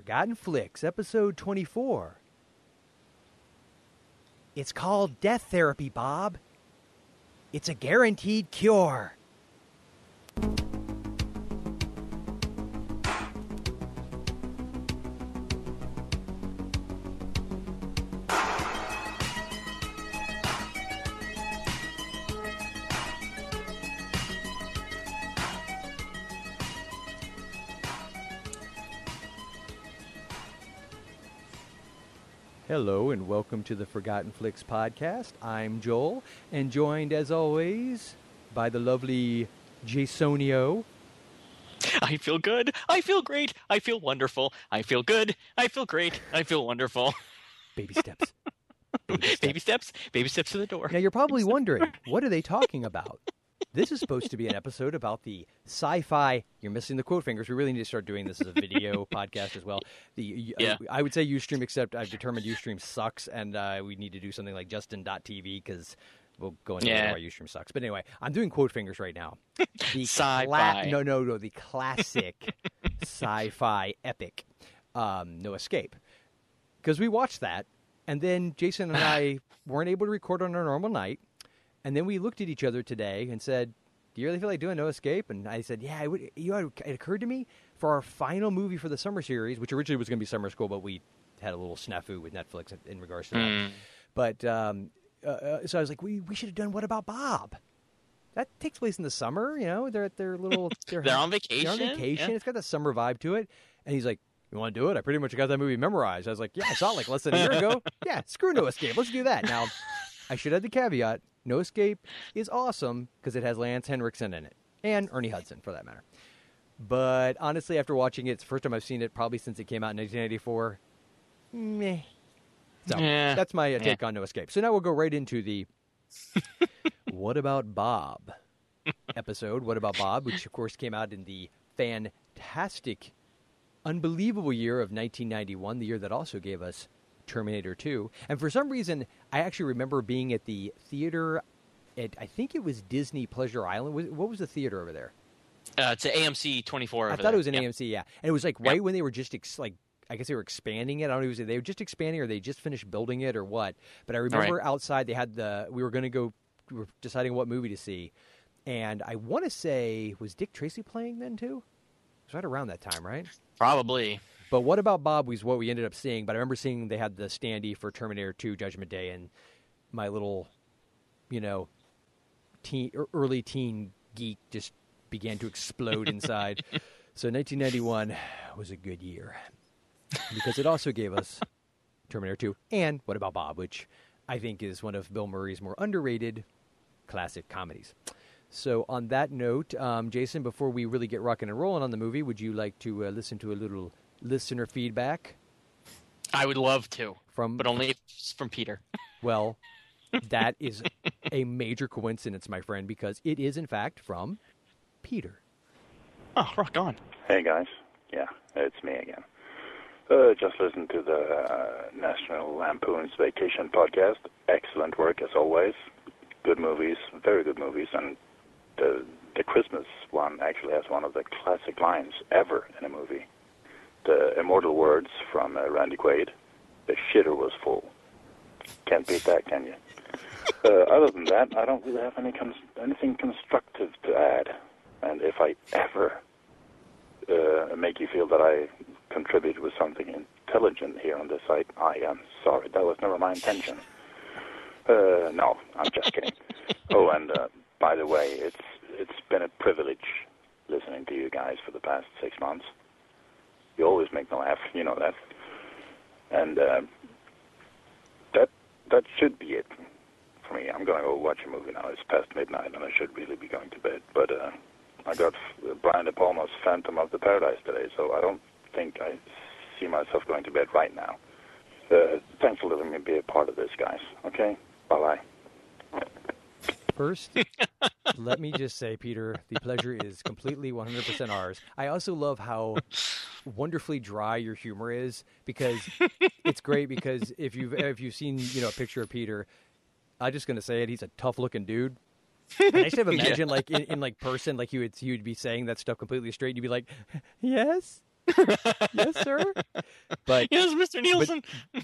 Forgotten Flix, episode 24. It's called Death Therapy, Bob. It's a guaranteed cure. Hello and welcome to the Forgotten Flix podcast. I'm Joel and joined as always by the lovely Jasonio. I feel good. I feel great. I feel wonderful. I feel good. I feel great. I feel wonderful. Baby steps. Baby steps. Baby steps. Baby steps to the door. Now you're probably wondering, what are they talking about? This is supposed to be an episode about the sci-fi. You're missing the quote fingers. We really need to start doing this as a video podcast as well. The Yeah. I, I would say UStream, except I've determined UStream sucks, and uh, we need to do something like Justin.tv because we'll go into Yeah. why UStream sucks. But anyway, I'm doing quote fingers right now. The Sci-fi. no, no, no. The classic sci-fi epic, um, No Escape, because we watched that, and then Jason and I weren't able to record on our normal night. And then we looked at each other today and said, "Do you really feel like doing No Escape?" And I said, "Yeah." Would, you know, it occurred to me for our final movie for the summer series, which originally was going to be Summer School, but we had a little snafu with Netflix in- regards to that. Mm. But um, uh, uh, so I was like, "We we should have done What About Bob?" That takes place in the summer. You know, they're at their little. They're, They're on They're vacation. on vacation. Yeah. It's got that summer vibe to it. And he's like, "You want to do it?" I pretty much got that movie memorized. I was like, "Yeah, I saw it like less than a year ago. Yeah, screw No Escape. Let's do that." Now, I should add the caveat: No Escape is awesome because it has Lance Henriksen in it and Ernie Hudson, for that matter. But honestly, after watching it, it's the first time I've seen it probably since it came out in 1994. Meh. So Yeah. that's my uh, take on No Escape. So now we'll go right into the What About Bob episode. What About Bob, which of course came out in the fantastic, unbelievable year of 1991, the year that also gave us Terminator 2. And for some reason, I actually remember being at the theater at, I think it was Disney Pleasure Island. What was the theater over there? Uh, it's an AMC 24. I thought there. it was an Yeah. AMC, yeah. And it was like right when they were just ex- like I guess they were expanding it. I don't know if was- they were just expanding or they just finished building it or what. But I remember outside they had the we were going to go we were deciding what movie to see. And I want to say was Dick Tracy playing then too? It was right around that time, right? Probably. But what about Bob was what we ended up seeing. But I remember seeing they had the standee for Terminator 2 Judgment Day and my little, you know, teen early teen geek just began to explode inside. so 1991 was a good year because it also gave us Terminator 2 and What About Bob, which I think is one of Bill Murray's more underrated classic comedies. So, on that note, um, Jason, before we really get rocking and rolling on the movie, would you like to uh, listen to a little listener feedback I would love to, from? but only from Peter. well, that is a major coincidence, my friend, because it is in fact from Peter. Oh, rock on. Hey guys, yeah, it's me again. Uh, just listen to the uh, National Lampoon's Vacation podcast. Excellent work as always. Good movies, very good movies, and the the Christmas one actually has one of the classic lines ever in a movie. The immortal words from uh, Randy Quaid: "The shitter was full." Can't beat that, can you? Uh, other than that, I don't really have any cons- anything constructive to add. And if I ever uh, make you feel that I contribute with something intelligent here on this site, I am sorry. That was never my intention. Uh, no, I'm just kidding. oh, and uh, by the way, it's it's been a privilege listening to you guys for the past six months. You always make me laugh, you know that. And uh, that that should be it for me. I'm going to go watch a movie now. It's past midnight, and I should really be going to bed. But uh, I got uh, Brian De Palma's Phantom of the Paradise today, so I don't think I see myself going to bed right now. Uh, thanks for letting me be a part of this, guys. Okay? Bye bye. First, let me just say, Peter, the pleasure is completely 100% ours. I also love how wonderfully dry your humor is because it's great because if you've if you've seen, you know, a picture of Peter, I'm just going to say it, he's a tough-looking dude. And I just have imagined like in, in like person like you would he would be saying that stuff completely straight and you'd be like, "Yes." yes, sir. But Yes, Mr. Nielsen.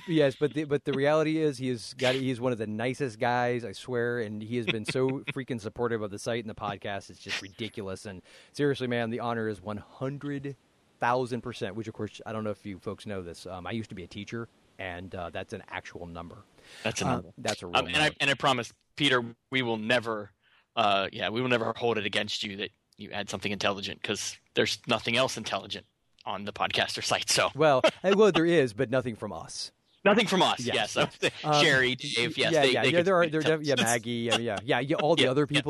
yes, but the, but the reality is he has got he's one of the nicest guys, I swear, and he has been so freaking supportive of the site and the podcast. It's just ridiculous. And seriously, man, the honor is one hundred thousand percent. Which, of course, I don't know if you folks know this. Um, I used to be a teacher, and uh, that's an actual number. That's a Uh, number. that's a real Um, and I number. and I promise, Peter, we will never, uh, yeah, we will never hold it against you that you add something intelligent because there's nothing else intelligent on the podcaster site. So well, uh, well, there is, but nothing from us. nothing from us. Yes, Yes, Um, Sherry, Dave. Yes, yeah, they, yeah, they yeah. could There are, there, yeah. Maggie, yeah, yeah, yeah. All the Yeah, other yeah.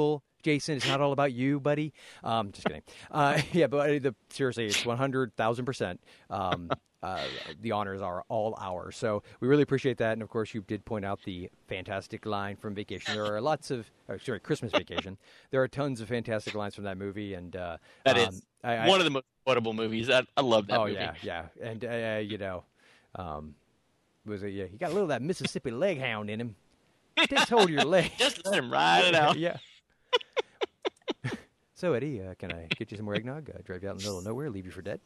Jason. It's not all about you, buddy. Um, just kidding. Uh, yeah, but uh, the, seriously, it's one hundred thousand percent. Um, uh, the honors are all ours. So we really appreciate that. And of course, you did point out the fantastic line from Vacation. There are lots of, oh, sorry, Christmas Vacation. there are tons of fantastic lines from that movie, and uh, That um, is I, I, one of the most quotable movies. I, I love that oh movie. yeah, yeah, and uh, you know, um, was it? Yeah, he got a little of that Mississippi leg hound in him. Just hold your leg. Just let him ride it out. yeah. so Eddie, uh, can I get you some more eggnog? Uh, drive you out in the middle of nowhere, leave you for dead?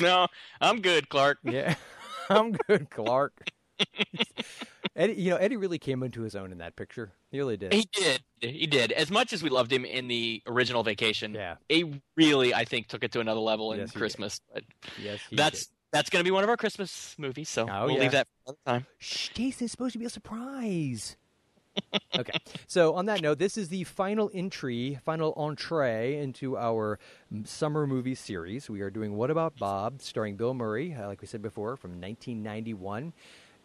No, I'm good, Clark. Yeah, I'm good, Clark. Eddie, you know, Eddie really came into his own in that picture. He really did. He did. He did. As much as we loved him in the original Vacation, Yeah. he really, I think, took it to another level in Yes. Christmas. But Yes, he that's did. that's going to be one of our Christmas movies, so Oh, we'll yeah. leave that for another time. Shh, Jason, it's supposed to be a surprise. Okay, so on that note, this is the final entry, final entree into our summer movie series. We are doing What About Bob, starring Bill Murray, uh, like we said before, from 1991.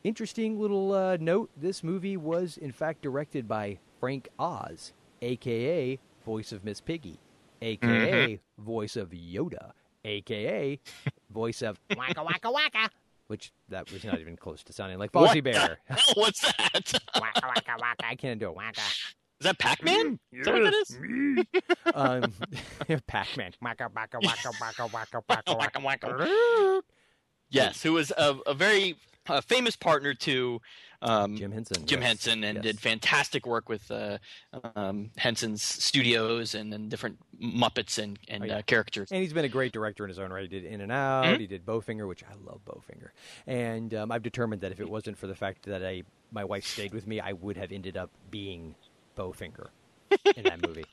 Interesting little uh, note this movie was, in fact, directed by Frank Oz, aka voice of Miss Piggy, aka voice of Yoda, aka voice of Waka Waka Waka. Which that was not even close to sounding like the Bear. hell? What's that? waka waka waka. I can't do it. Waka. Is that Pac-Man? Is that what that is? Um, Pac-Man. Waka waka waka waka waka waka Waka, waka. waka. Yes, who was a, a very uh, famous partner to um, Jim Henson. Jim yes, Henson and yes. did fantastic work with uh, um, Henson's studios and, and different Muppets and, and Oh, yeah. uh, caricatures. And he's been a great director in his own right. He did In and Out. Mhm. He did Bowfinger, which I love Bowfinger. And um, I've determined that if it wasn't for the fact that I my wife stayed with me, I would have ended up being Bowfinger in that movie.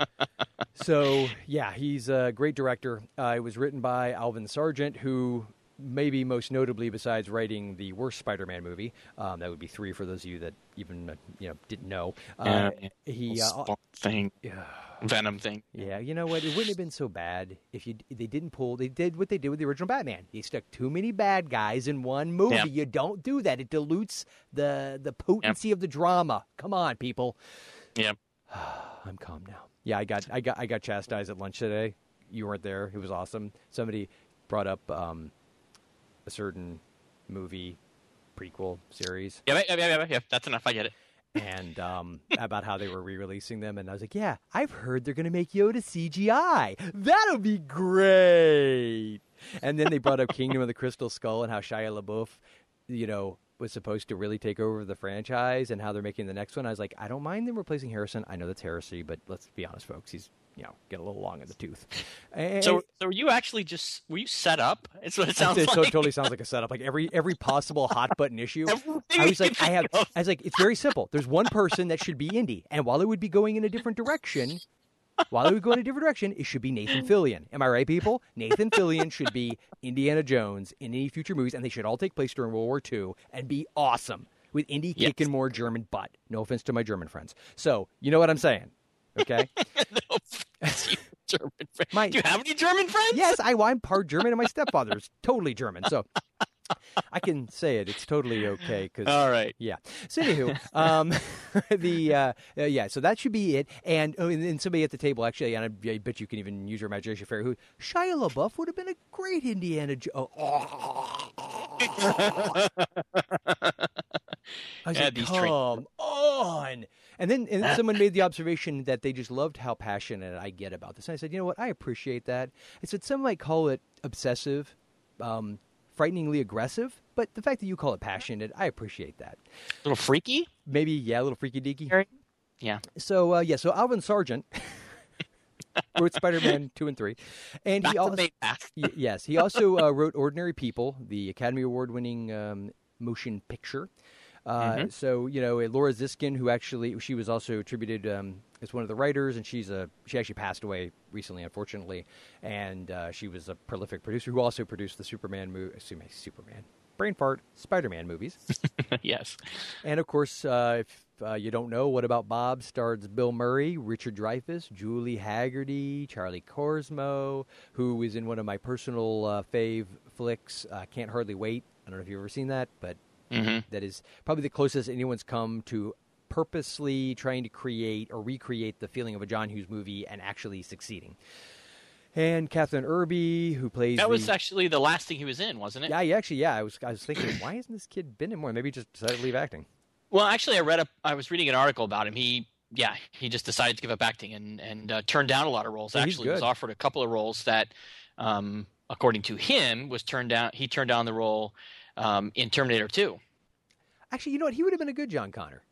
so yeah, he's a great director. Uh, it was written by Alvin Sargent, who maybe most notably, besides writing the worst Spider-Man movie, um, that would be three for those of you that even uh, you know didn't know. Uh, Yeah. he uh, thing, yeah. Venom thing. Yeah, you know what? It wouldn't have been so bad if you they didn't pull. They did what they did with the original Batman. They stuck too many bad guys in one movie. Yeah. You don't do that. It dilutes the the potency of the drama. Come on, people. Yeah. I'm calm now. Yeah, I got I got I got chastised at lunch today. You weren't there. It was awesome. Somebody brought up um, a certain movie prequel series Yeah, yeah, yeah, yeah, yeah. That's enough. I get it. and um, about how they were re-releasing them, and I was like, "Yeah, I've heard they're going to make Yoda CGI. That'll be great." And then they brought up Kingdom of the Crystal Skull and how Shia LaBeouf, you know, was supposed to really take over the franchise, and how they're making the next one. I was like, I don't mind them replacing Harrison. I know that's heresy, but let's be honest, folks. He's you know get a little long in the tooth. And So, so were you actually just were you set up? It's what it it sounds so- like. totally sounds like a setup. Like every every possible hot button issue. I was like, I have. I was like, it's very simple. There's one person that should be Indy, and while it would be going in a different direction, while it would go in a different direction, it should be Nathan Fillion. Am I right, people? Nathan Fillion should be Indiana Jones in any future movies, and they should all take place during World War II and be awesome with Indy Yes. kicking more German butt. No offense to my German friends. So you know what I'm saying, okay? No offense, you German friend. My- Do you have any German friends? yes, I, I'm part German, and my stepfather's totally German, so I can say it. It's totally okay because All right. Yeah. So anywho, um, the uh, uh, yeah. So that should be it. And oh, and, and somebody at the table actually, and I, I bet you can even use your imagination for who Shia LaBeouf would have been a great Indiana. Jo- oh. I was Yeah, like, come on. And then and then someone made the observation that they just loved how passionate I get about this. And I said, you know what? I appreciate that. I said some might call it obsessive, um, frighteningly aggressive, but the fact that you call it passionate, I appreciate that A little freaky. maybe yeah, a little freaky deaky. Yeah. So uh, yeah, so Alvin Sargent wrote Spider-Man two and three, and he also yes he also uh, wrote Ordinary People, the Academy Award-winning um, motion picture. Uh, Mhm. So you know Laura Ziskin, who actually she was also attributed um, as one of the writers, and she's a she actually passed away recently, unfortunately, and uh, she was a prolific producer who also produced the Superman movie. Excuse me, Superman. Brain fart, Spider-Man movies. yes. And of course, uh, if uh, you don't know, What About Bob stars Bill Murray, Richard Dreyfuss, Julie Hagerty, Charlie Korsmo, who is in one of my personal uh, fave flicks, uh, Can't Hardly Wait. I don't know if you've ever seen that, but hmm that is probably the closest anyone's come to purposely trying to create or recreate the feeling of a John Hughes movie and actually succeeding. And Kathryn Erbe, who plays That was the- actually the last thing he was in, wasn't it? yeah, yeah, actually, yeah. I was, I was thinking, why hasn't this kid been in more? Maybe he just decided to leave acting. Well, actually, I read a. I was reading an article about him. He, yeah, he just decided to give up acting and and uh, turned down a lot of roles. Yeah, actually, was offered a couple of roles that, um, according to him, was turned down. He turned down the role um, in Terminator Two. Actually, you know what? He would have been a good John Connor.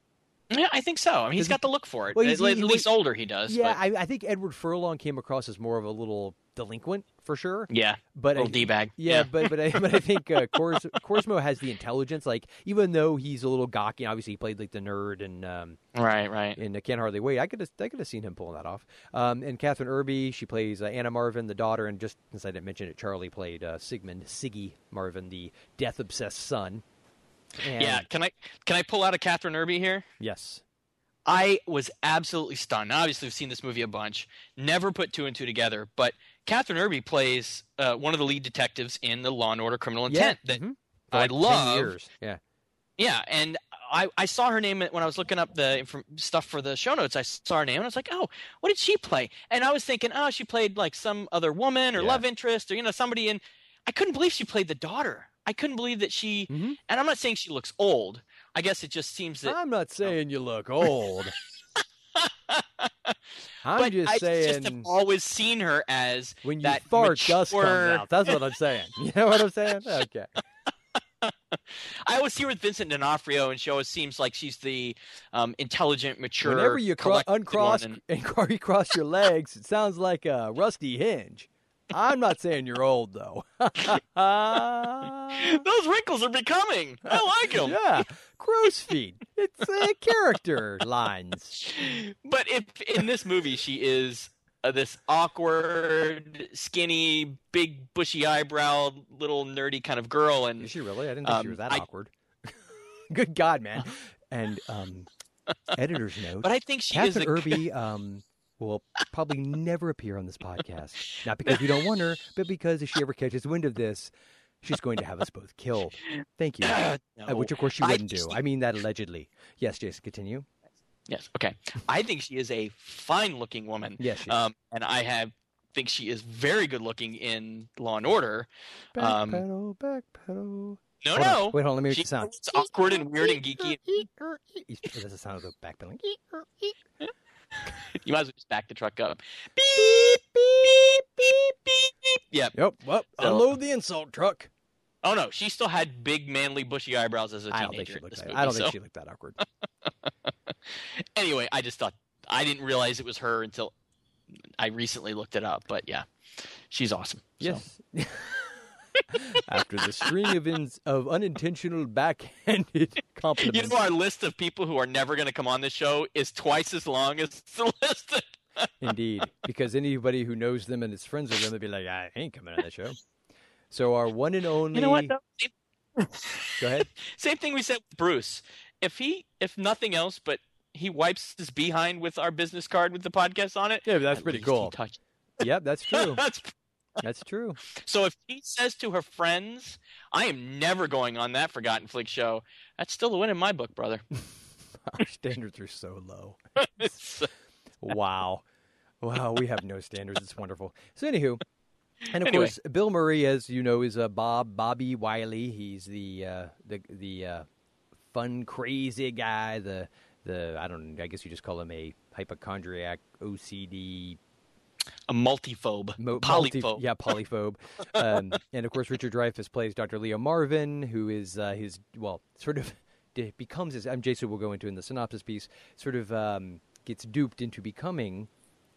Yeah, I think so. I mean, he's got the look for it. Well, at, he- least older, he does. Yeah, I, I think Edward Furlong came across as more of a little delinquent for sure. yeah, But little I, d bag. yeah, but but I, but I think uh, Cors, Korsmo has the intelligence. Like even though he's a little gawky, obviously he played like the nerd and um, right, right. and uh, Can't Hardly Wait. I could have I could have seen him pulling that off. Um, and Kathryn Erbe, she plays uh, Anna Marvin, the daughter, and just since I didn't mention it, Charlie played uh, Sigmund Siggy Marvin, the death obsessed son. And, Yeah, can I can I pull out a Kathryn Erbe here? Yes. I was absolutely stunned. Obviously, we've seen this movie a bunch. Never put two and two together. But Kathryn Erbe plays uh, one of the lead detectives in the Law and Order Criminal Intent. yeah. That mhm. For I love. Yeah. Yeah, and I, I saw her name when I was looking up the inf- stuff for the show notes. I saw her name and I was like, oh, what did she play? And I was thinking, oh, she played like some other woman or Yeah. love interest or you know somebody. And I couldn't believe she played the daughter. I couldn't believe that she. Mhm. And I'm not saying she looks old. I guess it just seems that I'm not saying you look old. I'm but just I saying just always seen her as when you that fart, dust comes out. That's what I'm saying. You know what I'm saying? Okay. I always see her with Vincent D'Onofrio, and she always seems like she's the um, intelligent, mature. Whenever you cro- uncross and- and cro- recross your legs, it sounds like a rusty hinge. I'm not saying you're old though. those wrinkles are becoming. I like them. yeah, crow's feet. It's uh, character lines. But if in this movie she is uh, this awkward, skinny, big, bushy eyebrow, little nerdy kind of girl, and Is she really? I didn't think she Um, was that I- awkward. Good God, man! And um, editor's note: but I think she is Kathryn a Erbe um, will probably never appear on this podcast. Not because we don't want her, but because if she ever catches wind of this, she's going to have us both killed. Thank you. Uh, No. which, of course, she wouldn't do. just- I mean that allegedly. Yes, Jason, continue. Yes. Okay. I think she is a fine-looking woman. Yes, she is. Um, and I have think she is very good-looking in Law and Order. um, Backpedal, backpedal. No, Hold no. on. Wait, hold on. Let me make She- the sound. It's awkward and weird and geeky. That's the sound of the backpedaling. You might as well just back the truck up. Beep beep beep beep beep. Yep. Yep. Well, So- unload the insult truck. Oh no, she still had big, manly, bushy eyebrows as a teenager. I don't think she looked that. movie, I don't so- think she looked that awkward. Anyway, I just thought I didn't realize it was her until I recently looked it up. But yeah, she's awesome. So. After the string of of unintentional backhanded compliments. You know, our list of people who are never going to come on this show is twice as long as the list. Of... Indeed, because anybody who knows them and is friends with them would be like, I ain't coming on that show. So our one and only. You know what? Same, Go ahead. same thing we said with Bruce. If he, if nothing else, but he wipes his behind with our business card with the podcast on it. Yeah, that's at pretty cool. touched- Yep, that's true. That's That's true. So if she says to her friends, "I am never going on that Forgotten Flick show," that's still a win in my book, brother. Our standards are so low. Wow. Wow, we have no standards. It's wonderful. So, anywho, and of Anyway. course, Bill Murray, as you know, is uh, Bob Bobby Wiley. He's the uh, the the uh, fun, crazy guy. The the I don't. I guess you just call him a hypochondriac, OCD, a multiphobe, mo- multi- polyphobe. yeah, polyphobe. um, and of course, Richard Dreyfuss plays Dr. Leo Marvin, who is uh, his well, sort of becomes his. I'm Jason. will go into in the synopsis piece. Sort of um, gets duped into becoming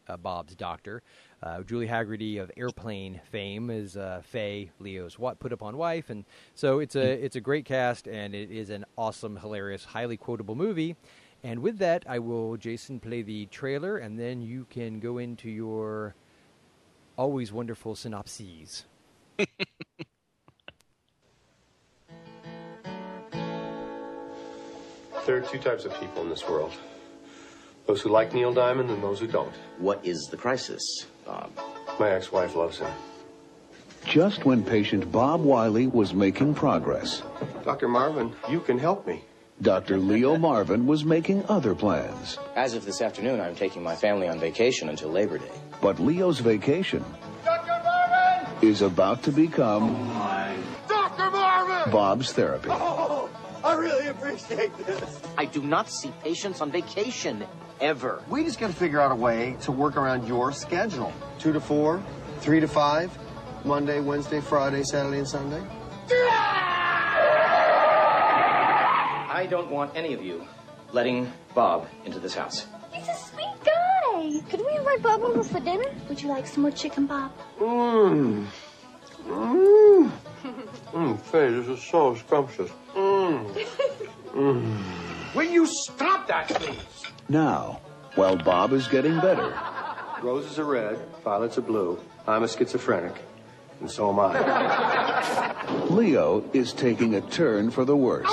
uh, Bob's doctor. Uh, Julie Hagerty of Airplane fame is uh, Faye, Leo's what put upon wife, and so it's a it's a great cast, and it is an awesome, hilarious, highly quotable movie. And with that, I will Jason play the trailer, and then you can go into your always wonderful synopses. There are two types of people in this world those who like Neil Diamond and those who don't. What is the crisis, Bob? My ex wife loves him. Just when patient Bob Wiley was making progress, Dr. Marvin, you can help me. Dr. Leo Marvin was making other plans. As of this afternoon, I'm taking my family on vacation until Labor Day. But Leo's vacation Doctor Marvin, is about to become Dr. Marvin! Bob's therapy. Oh, I really appreciate this. I do not see patients on vacation, ever. We just got to figure out a way to work around your schedule. Two to four, three to five, Monday, Wednesday, Friday, Saturday, and Sunday. I don't want any of you letting Bob into this house. He's a sweet guy. Could we invite Bob over for dinner? Would you like some more chicken, Bob? Mmm. Mmm. Mmm, Faye, this is so scrumptious. Mmm. Mmm. Will you stop that, please? Now, while Bob is getting better, Roses are red, violets are blue. I'm a schizophrenic, and so am I. Leo is taking a turn for the worse.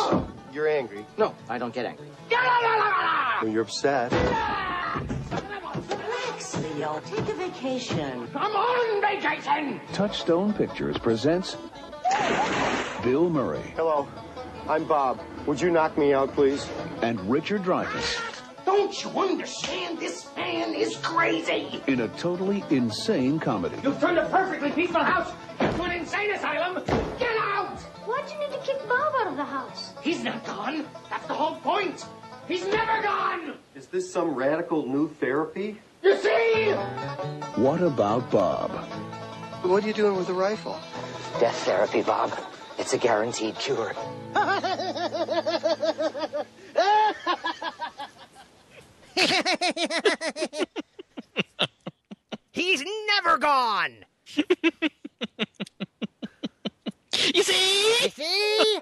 You're angry. No, I don't get angry. Well, you're upset. Relax, Leo. Take a vacation. I'm on vacation! Touchstone Pictures presents Bill Murray Hello, I'm Bob. Would you knock me out, please? and Richard Dreyfuss Don't you understand? This man is crazy! in a totally insane comedy. You've turned a perfectly peaceful house into an insane asylum! Get! Why'd you need to kick Bob out of the house? He's not gone. That's the whole point. He's never gone! Is this some radical new therapy? You see? What about Bob? What are you doing with the rifle? Death therapy, Bob. It's a guaranteed cure. He's never gone. You see? You see?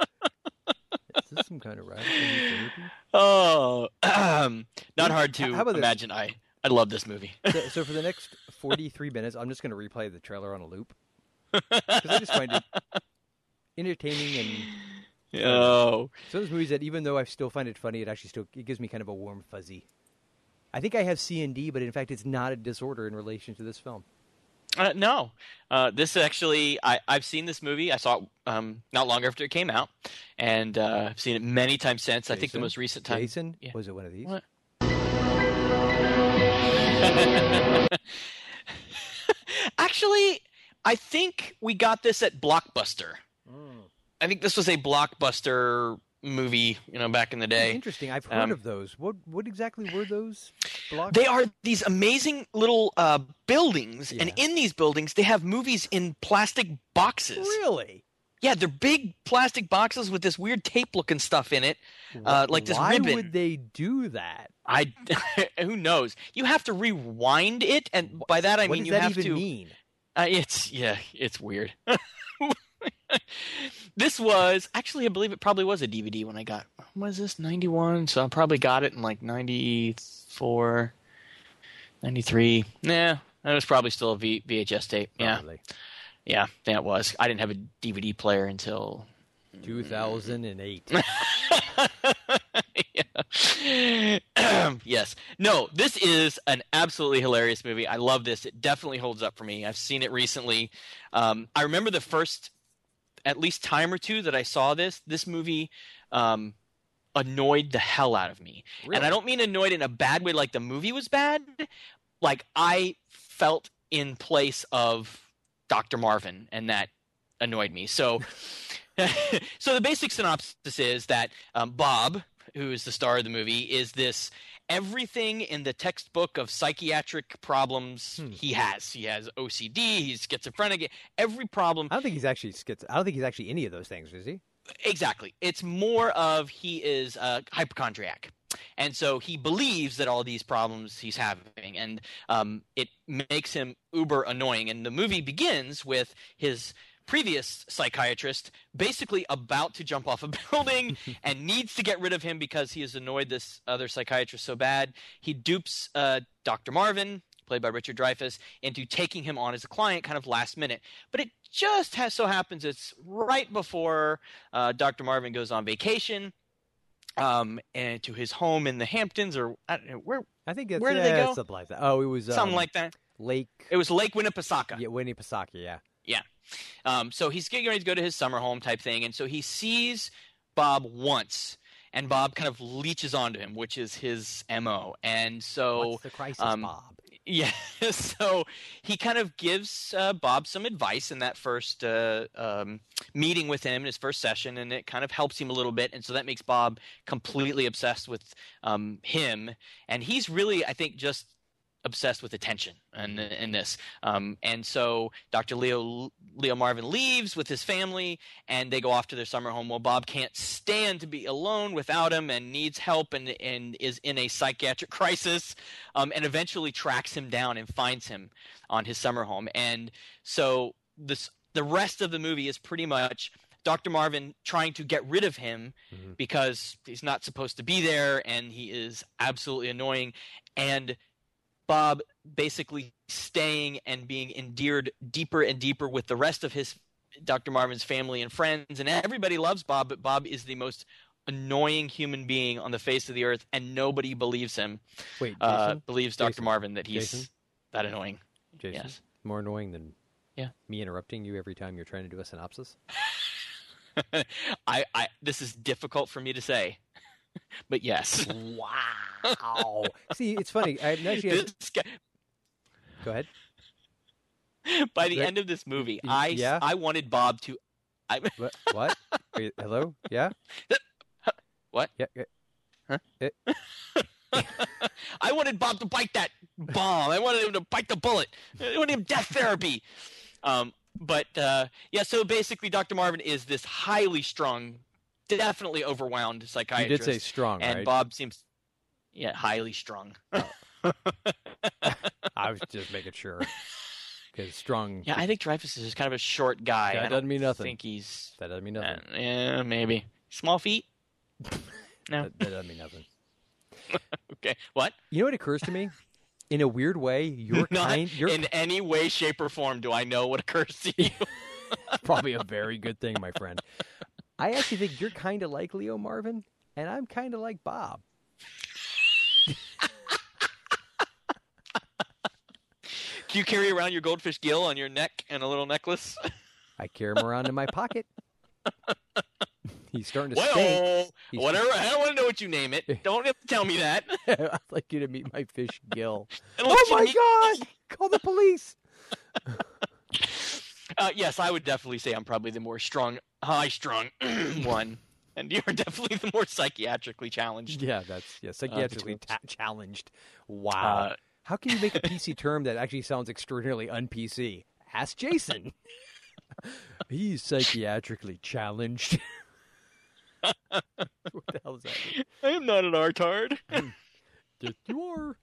Is this some kind of radical new therapy? Oh, um, not hard to How about this? imagine. I I love this movie. so, so for the next 43 minutes, I'm just going to replay the trailer on a loop because I just find it entertaining and oh, so those movies that even though I still find it funny, it actually still it gives me kind of a warm fuzzy. I think I have C and D, but in fact, it's not a disorder in relation to this film. Uh, no. Uh, this actually, I I've seen this movie. I saw it um, not long after it came out, and uh, I've seen it many times since. I think the most recent time. Jason Yeah. was it one of these? Actually, I think we got this at Blockbuster. I think this was a Blockbuster movie, you know, back in the day. Interesting. I've heard Um, of those. What what exactly were those? Blocks? They are these amazing little uh, buildings, and in these buildings, they have movies in plastic boxes. really. Yeah, they're big plastic boxes with this weird tape-looking stuff in it, uh, like this Why ribbon. would they do that? I who knows? You have to rewind it, and by that I what mean does you that have even to. mean? Uh, it's yeah, it's weird. this was actually, I believe it probably was a DVD when I got. When was this ninety one? So I probably got it in like 94, 93. Nah, that was probably still a v- VHS tape. Yeah, Probably. yeah, that was. I didn't have a DVD player until 2008. Yes. No, this is an absolutely hilarious movie. I love this. It definitely holds up for me. I've seen it recently. Um, I remember the first, at least time or two that I saw this. This movie um, annoyed the hell out of me, and I don't mean annoyed in a bad way, like the movie was bad. Like I felt in place of Dr. Marvin, and that annoyed me. So. so the basic synopsis is that um, Bob, who is the star of the movie, is this everything in the textbook of psychiatric problems he has. He has OCD, he's schizophrenic, every problem. I don't think he's actually schiz- I don't think he's actually any of those things, is he? Exactly. It's more of he is a hypochondriac. and so he believes that all these problems he's having, and um, it makes him uber annoying. And the movie begins with his previous psychiatrist basically about to jump off a building and needs to get rid of him because he has annoyed this other psychiatrist so bad. He dupes uh, Dr. Marvin, played by Richard Dreyfuss, into taking him on as a client kind of last minute. But it just has so happens it's right before uh, Dr. Marvin goes on vacation um, and to his home in the Hamptons or I don't know, where. I think it's where did yeah, they go? Something like that. Oh, it was Something um, like that. Lake. It was Lake Winnipesaukee. Yeah, Winnipesaukee. Yeah. Yeah. Um, so he's getting ready to go to his summer home type thing, and so he sees Bob once, and Bob kind of leeches onto him, which is his mo. And so What's the crisis, um, Bob? Yeah, so he kind of gives uh, Bob some advice in that first uh, um, meeting with him in his first session, and it kind of helps him a little bit. And so that makes Bob completely obsessed with um, him, and he's really, I think, just obsessed with attention in, in this. Um, and so Dr. Leo Leo Marvin leaves with his family, and they go off to their summer home. Well, Bob can't stand to be alone without him, and needs help, and and is in a psychiatric crisis, um, and eventually tracks him down and finds him on his summer home. And so this the rest of the movie is pretty much. Dr. Marvin trying to get rid of him because he's not supposed to be there and he is absolutely annoying. And Bob basically staying and being endeared deeper and deeper with the rest of his Dr. Marvin's family and friends, and everybody loves Bob, but Bob is the most annoying human being on the face of the earth, and nobody believes him. Wait, uh, believes Dr. Jason? Marvin that he's Jason? that annoying. Jason, Yes. more annoying than Yeah. me interrupting you every time you're trying to do a synopsis. I, I this is difficult for me to say, but yes. wow. See, it's funny. I actually had- guy- go ahead. by the end of this movie, I yeah? I wanted Bob to. I, What? what? You- hello? Yeah. What? Yeah. yeah. Huh? Eh, I wanted Bob to bite that bomb. I wanted him to bite the bullet. I wanted him death therapy. Um, but uh, yeah, so basically, Dr. Marvin is this highly strung, definitely overwhelmed you psychiatrist. did say strong, and right? Bob seems, yeah, highly strung. I was just making sure. Because strong. Yeah, I think Dreyfuss is just kind of a short guy. That I doesn't don't mean nothing. Think he's That doesn't mean uh, nothing. yeah, maybe small feet. No. That, that doesn't mean nothing. Okay. What? You know what occurs to me? In a weird way, you're Not kind. You're in any way, shape, or form do I know what occurs to you. probably a very good thing, my friend. I actually think you're kind of like Leo Marvin, and I'm kind of like Bob. Do you carry around your goldfish Gil on your neck and a little necklace? I carry him around in my pocket. He's starting to stink. Well, He's- whatever. I don't want to know what you name it. Don't have to tell me that. I'd like you to meet my fish Gil. Oh my meet- god! Call the police. Uh, yes, I would definitely say I'm probably the more strong, high-strung one, and you're definitely the more psychiatrically challenged. Yeah, that's yeah, psychiatrically between ta- challenged. Wow. Uh, How can you make a PC term that actually sounds extraordinarily un-PC? Ask Jason. He's psychiatrically challenged. what the hell is that? I am not an artard. Yes, you are.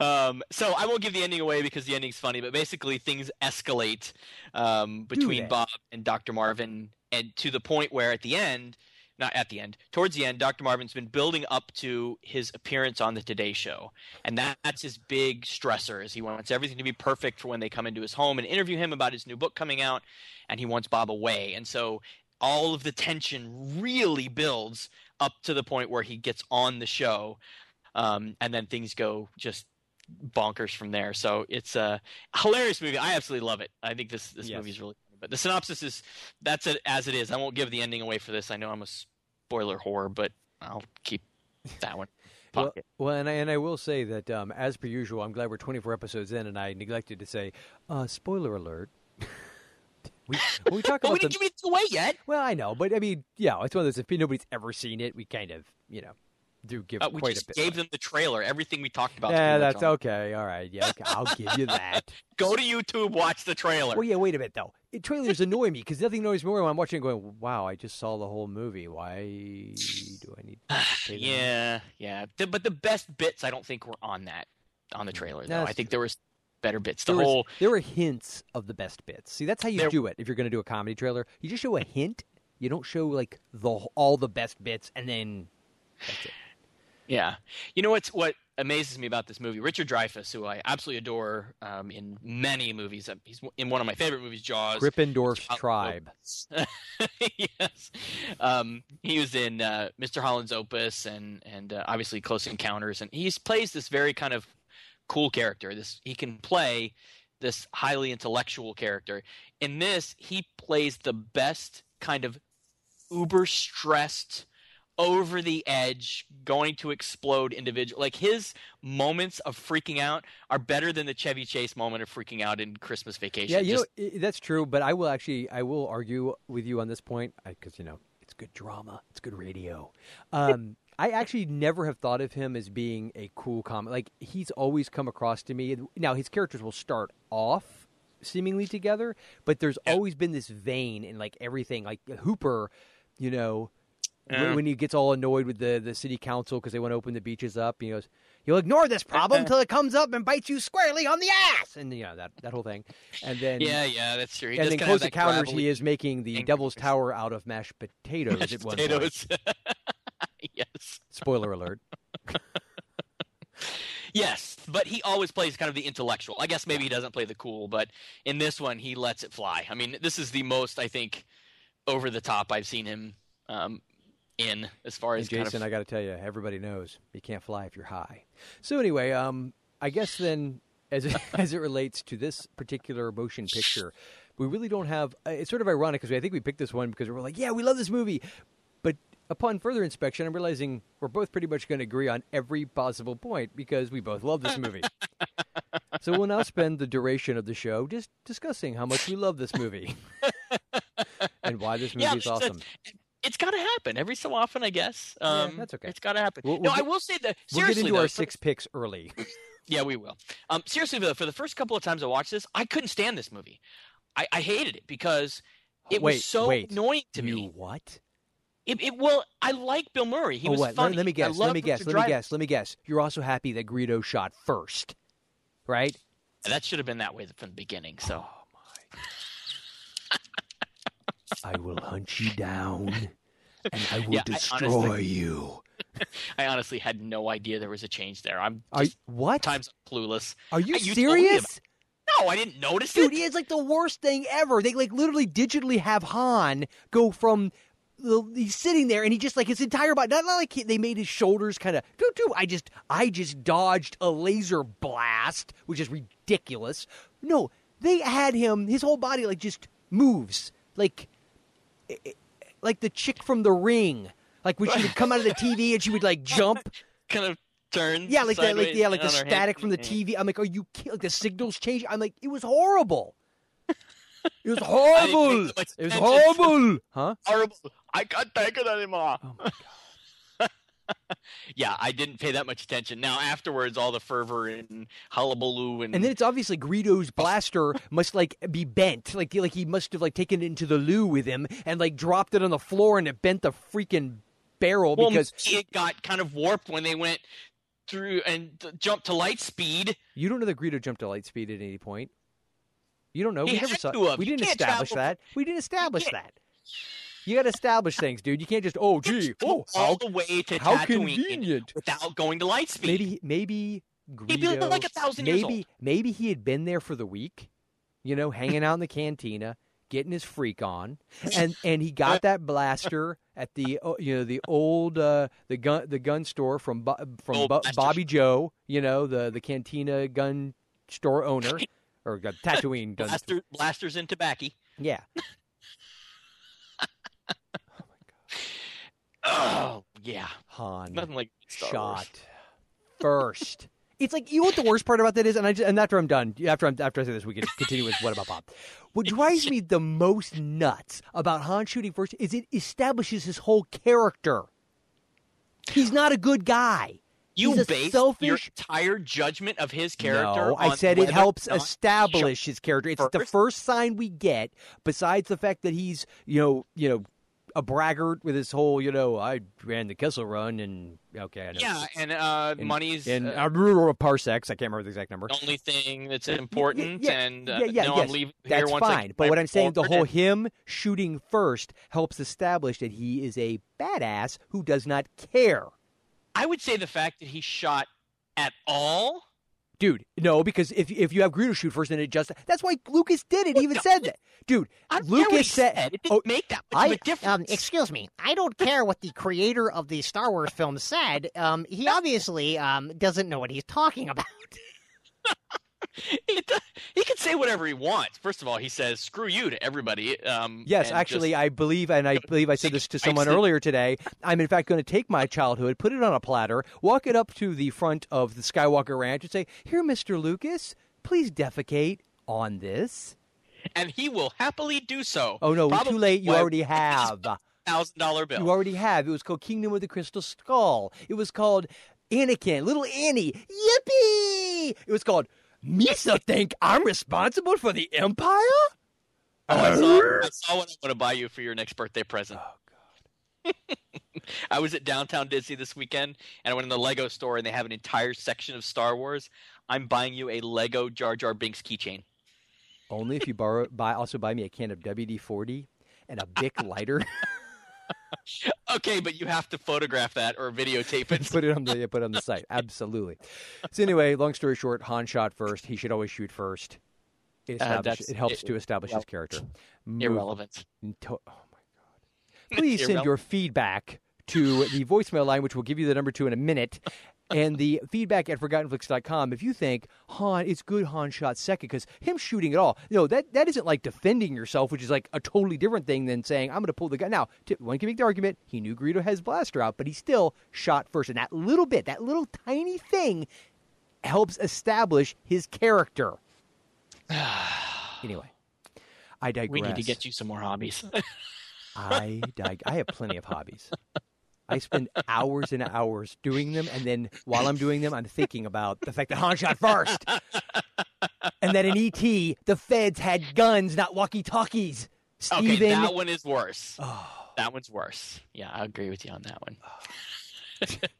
Um, so I won't give the ending away because the ending's funny, but basically things escalate um, between? Bob and Dr. Marvin, and to the point where at the end, not at the end, towards the end, Dr. Marvin's been building up to his appearance on the Today Show, and that, that's his big stressor. Is he wants everything to be perfect for when they come into his home and interview him about his new book coming out, and he wants Bob away, and so all of the tension really builds up to the point where he gets on the show um, and then things go just bonkers from there. So it's a hilarious movie. I absolutely love it. I think this this Yes. movie is really. Funny. But the synopsis is that's it as it is. I won't give the ending away for this. I know I'm a spoiler whore, but I'll keep that one. Well, well, and I, and I will say that um, as per usual, I'm glad we're 24 episodes in, and I neglected to say, uh, spoiler alert. we we talk Well, we didn't the, give it away yet. well, I know, but I mean, yeah, it's one of those. If nobody's ever seen it, we kind of, you know, do give Uh, we quite just a bit. gave them the trailer. Everything we talked about. yeah, that's okay. All right. Yeah, okay, I'll give you that. Go to YouTube, watch the trailer. Well, yeah. Wait a minute though. It, trailers annoy me because nothing annoys me more when I'm watching it going, "Wow, I just saw the whole movie. Why do I need?" To pay the money?" yeah, yeah. The- but the best bits, I don't think were on that on the trailer. Though. That's I think there was better bits. The There, was- whole there were hints of the best bits. See, that's how you There- do it. If you're going to do a comedy trailer, you just show a hint. You don't show like the all the best bits, and then that's it. Yeah. You know what's what amazes me about this movie? Richard Dreyfuss, who I absolutely adore um, in many movies. Uh, He's in one of my favorite movies, Jaws. Gryffindor's Mr. tribe. yes. Um, he was in uh, Mr. Holland's Opus and and uh, obviously Close Encounters, and he plays this very kind of cool character. This he can play this highly intellectual character. In this, he plays the best kind of uber stressed over the edge going to explode individual like his moments of freaking out are better than the chevy chase moment of freaking out in christmas vacation Yeah, you Just- know that's true. But I will actually, I will argue with you on this point because you know it's good drama, it's good radio. Um, I actually never have thought of him as being a cool comic. Like he's always come across to me. Now his characters will start off seemingly together, but there's always been this vein in like everything. Like Hooper, you know. Yeah. When he gets all annoyed with the, the city council because they want to open the beaches up, he goes, "You'll ignore this problem until it comes up and bites you squarely on the ass," and you know that that whole thing. And then yeah yeah that's true He and then close encounters, he is making the Devil's Tower out of mashed potatoes mashed at one potatoes. yes Spoiler alert. yes but he always plays kind of the intellectual i guess maybe he doesn't play the cool but in this one he lets it fly i mean this is the most i think over the top i've seen him um, in as far as kind Jason, of I got to tell you, everybody knows you can't fly if you're high. So anyway, um, I guess then, as it, as it relates to this particular motion picture, we really don't have. uh, It's sort of ironic because I think we picked this one because we're like, yeah, we love this movie, but upon further inspection, I'm realizing we're both pretty much going to agree on every possible point because we both love this movie. so we'll now spend the duration of the show just discussing how much we love this movie and why this movie Yeah, is awesome. It's got to happen every so often, I guess. Yeah, Um, that's okay. It's got to happen. We'll- no, we'll I will say that We'll get into though, our six picks early. Yeah, we will. Um, seriously though, for the first couple of times I watched this, I couldn't stand this movie. I, I hated it because it wait, was so wait. annoying to you me. what? It, it well, I like Bill Murray. He oh, was what? funny. Let, let me guess. Let me guess. Let me guess. Let me guess. You're also happy that Greedo shot first, right? That should have been that way from the beginning. So I will hunt you down, and I will Yeah, I destroy honestly- you. I honestly had no idea there was a change there. I'm Are what? times clueless. Are you you serious? No, I didn't notice Dude, it. it's like the worst thing ever. They like literally digitally have Han go from he's sitting there and he just like his entire body. Not, not like he, they made his shoulders kind of. Doo doo. I just I just dodged a laser blast, which is ridiculous. No, they had him. His whole body like just moves like like the chick from The Ring. Like when she would come out of the TV and she would like jump. Kind of turn. Yeah, like that, like yeah, like the on her head. static from the TV. I'm like, are you ki- like the signals change? I'm like, it was horrible. It was horrible. It was horrible. Huh? Horrible. I can't take it anymore. Oh my yeah, I didn't pay that much attention. Now afterwards, all the fervor and hullabaloo and, And then it's obviously Greedo's blaster must like be bent, like like he must have like taken it into the loo with him and like dropped it on the floor and it bent the freaking barrel well, because it got kind of warped when they went through and t- jumped to light speed. you don't know that Greedo jumped to light speed at any point. You don't know. He we never saw. We didn't establish travel- that. We didn't establish that. You got to establish things, dude. You can't just oh gee oh all how the way to how Tatooine convenient. without going to light speed. maybe maybe Greedo, like a thousand maybe maybe he had been there for the week, you know, hanging out in the cantina, getting his freak on, and and he got that blaster at the you know the old uh, the gun the gun store from from Bo- Bobby Joe, you know the the cantina gun store owner or Tatooine gun. Blaster, blasters and tobacco. Yeah, Oh yeah, Han nothing like Star Wars. shot first. It's like you know what the worst part about that is, and I just, and after I'm done, after I'm after I say this, we can continue with what about Bob. What drives me the most nuts about Han shooting first is it establishes his whole character. He's not a good guy. You He's base selfish. your entire judgment of his character. No, I said it helps establish his character. It's the first. first sign we get, besides the fact that he's, you know, you know, a braggart with his whole, you know, I ran the Kessel Run, and okay, I know. Yeah, and uh, and, money's and uh, uh, parsecs. I can't remember the exact number. the only thing that's important. yeah, and uh, yeah, yeah, no, yes, I'm leaving here that's once fine. But what I'm saying, the whole him shooting first helps establish that he is a badass who does not care. I would say the fact that he shot at all. Dude, no, because if if you have Greedo shoot first, then it just that's why Lucas did it. He even said that. Dude, I don't care what Lucas said, said. It didn't oh, make that much I, of a difference. um, excuse me. I don't care what the creator of the Star Wars film said. Um, he obviously um, doesn't know what he's talking about. he, he can say whatever he wants. First of all, he says "screw you" to everybody. Um, Yes, actually, just- I believe, and I believe I said this to someone earlier today. I'm in fact going to take my childhood, put it on a platter, walk it up to the front of the Skywalker Ranch, and say, "Here, Mister Lucas, please defecate on this." and he will happily do so. Oh no, Probably too late. You why- already have. thousand dollar bill. You already have. It was called Kingdom of the Crystal Skull. It was called Anakin, little Annie. Yippee! It was called Misa. Think I'm responsible for the Empire? Oh, I saw, I saw what I'm going to buy you for your next birthday present. Oh God. I was at downtown Disney this weekend, and I went in the Lego store, and they have an entire section of Star Wars. I'm buying you a Lego Jar Jar Binks keychain. Only if you borrow, buy also buy me a can of WD forty and a Bic lighter. Okay, but you have to photograph that or videotape it. put it on the put it on the site. Absolutely. So anyway, long story short, Han shot first. He should always shoot first. It, Uh, it helps it- to establish his well, character. Move- Irrelevant. To- oh my god! Please send your feedback to the voicemail line, which we'll give you the number to in a minute. And the feedback at ForgottenFlix.com. If you think Han, it's good Han shot second because him shooting at all, no, that that isn't like defending yourself, which is like a totally different thing than saying I'm going to pull the gun. Now, t- one can make the argument he knew Greedo has blaster out, but he still shot first, and that little bit, that little tiny thing, helps establish his character. anyway, I digress. We need to get you some more hobbies. I dig- I have plenty of hobbies. I spend hours and hours doing them, and then while I'm doing them, I'm thinking about the fact that Han shot first, and that in ET the feds had guns, not walkie-talkies. okay, that one is worse. Oh. That one's worse. Yeah, I agree with you on that one.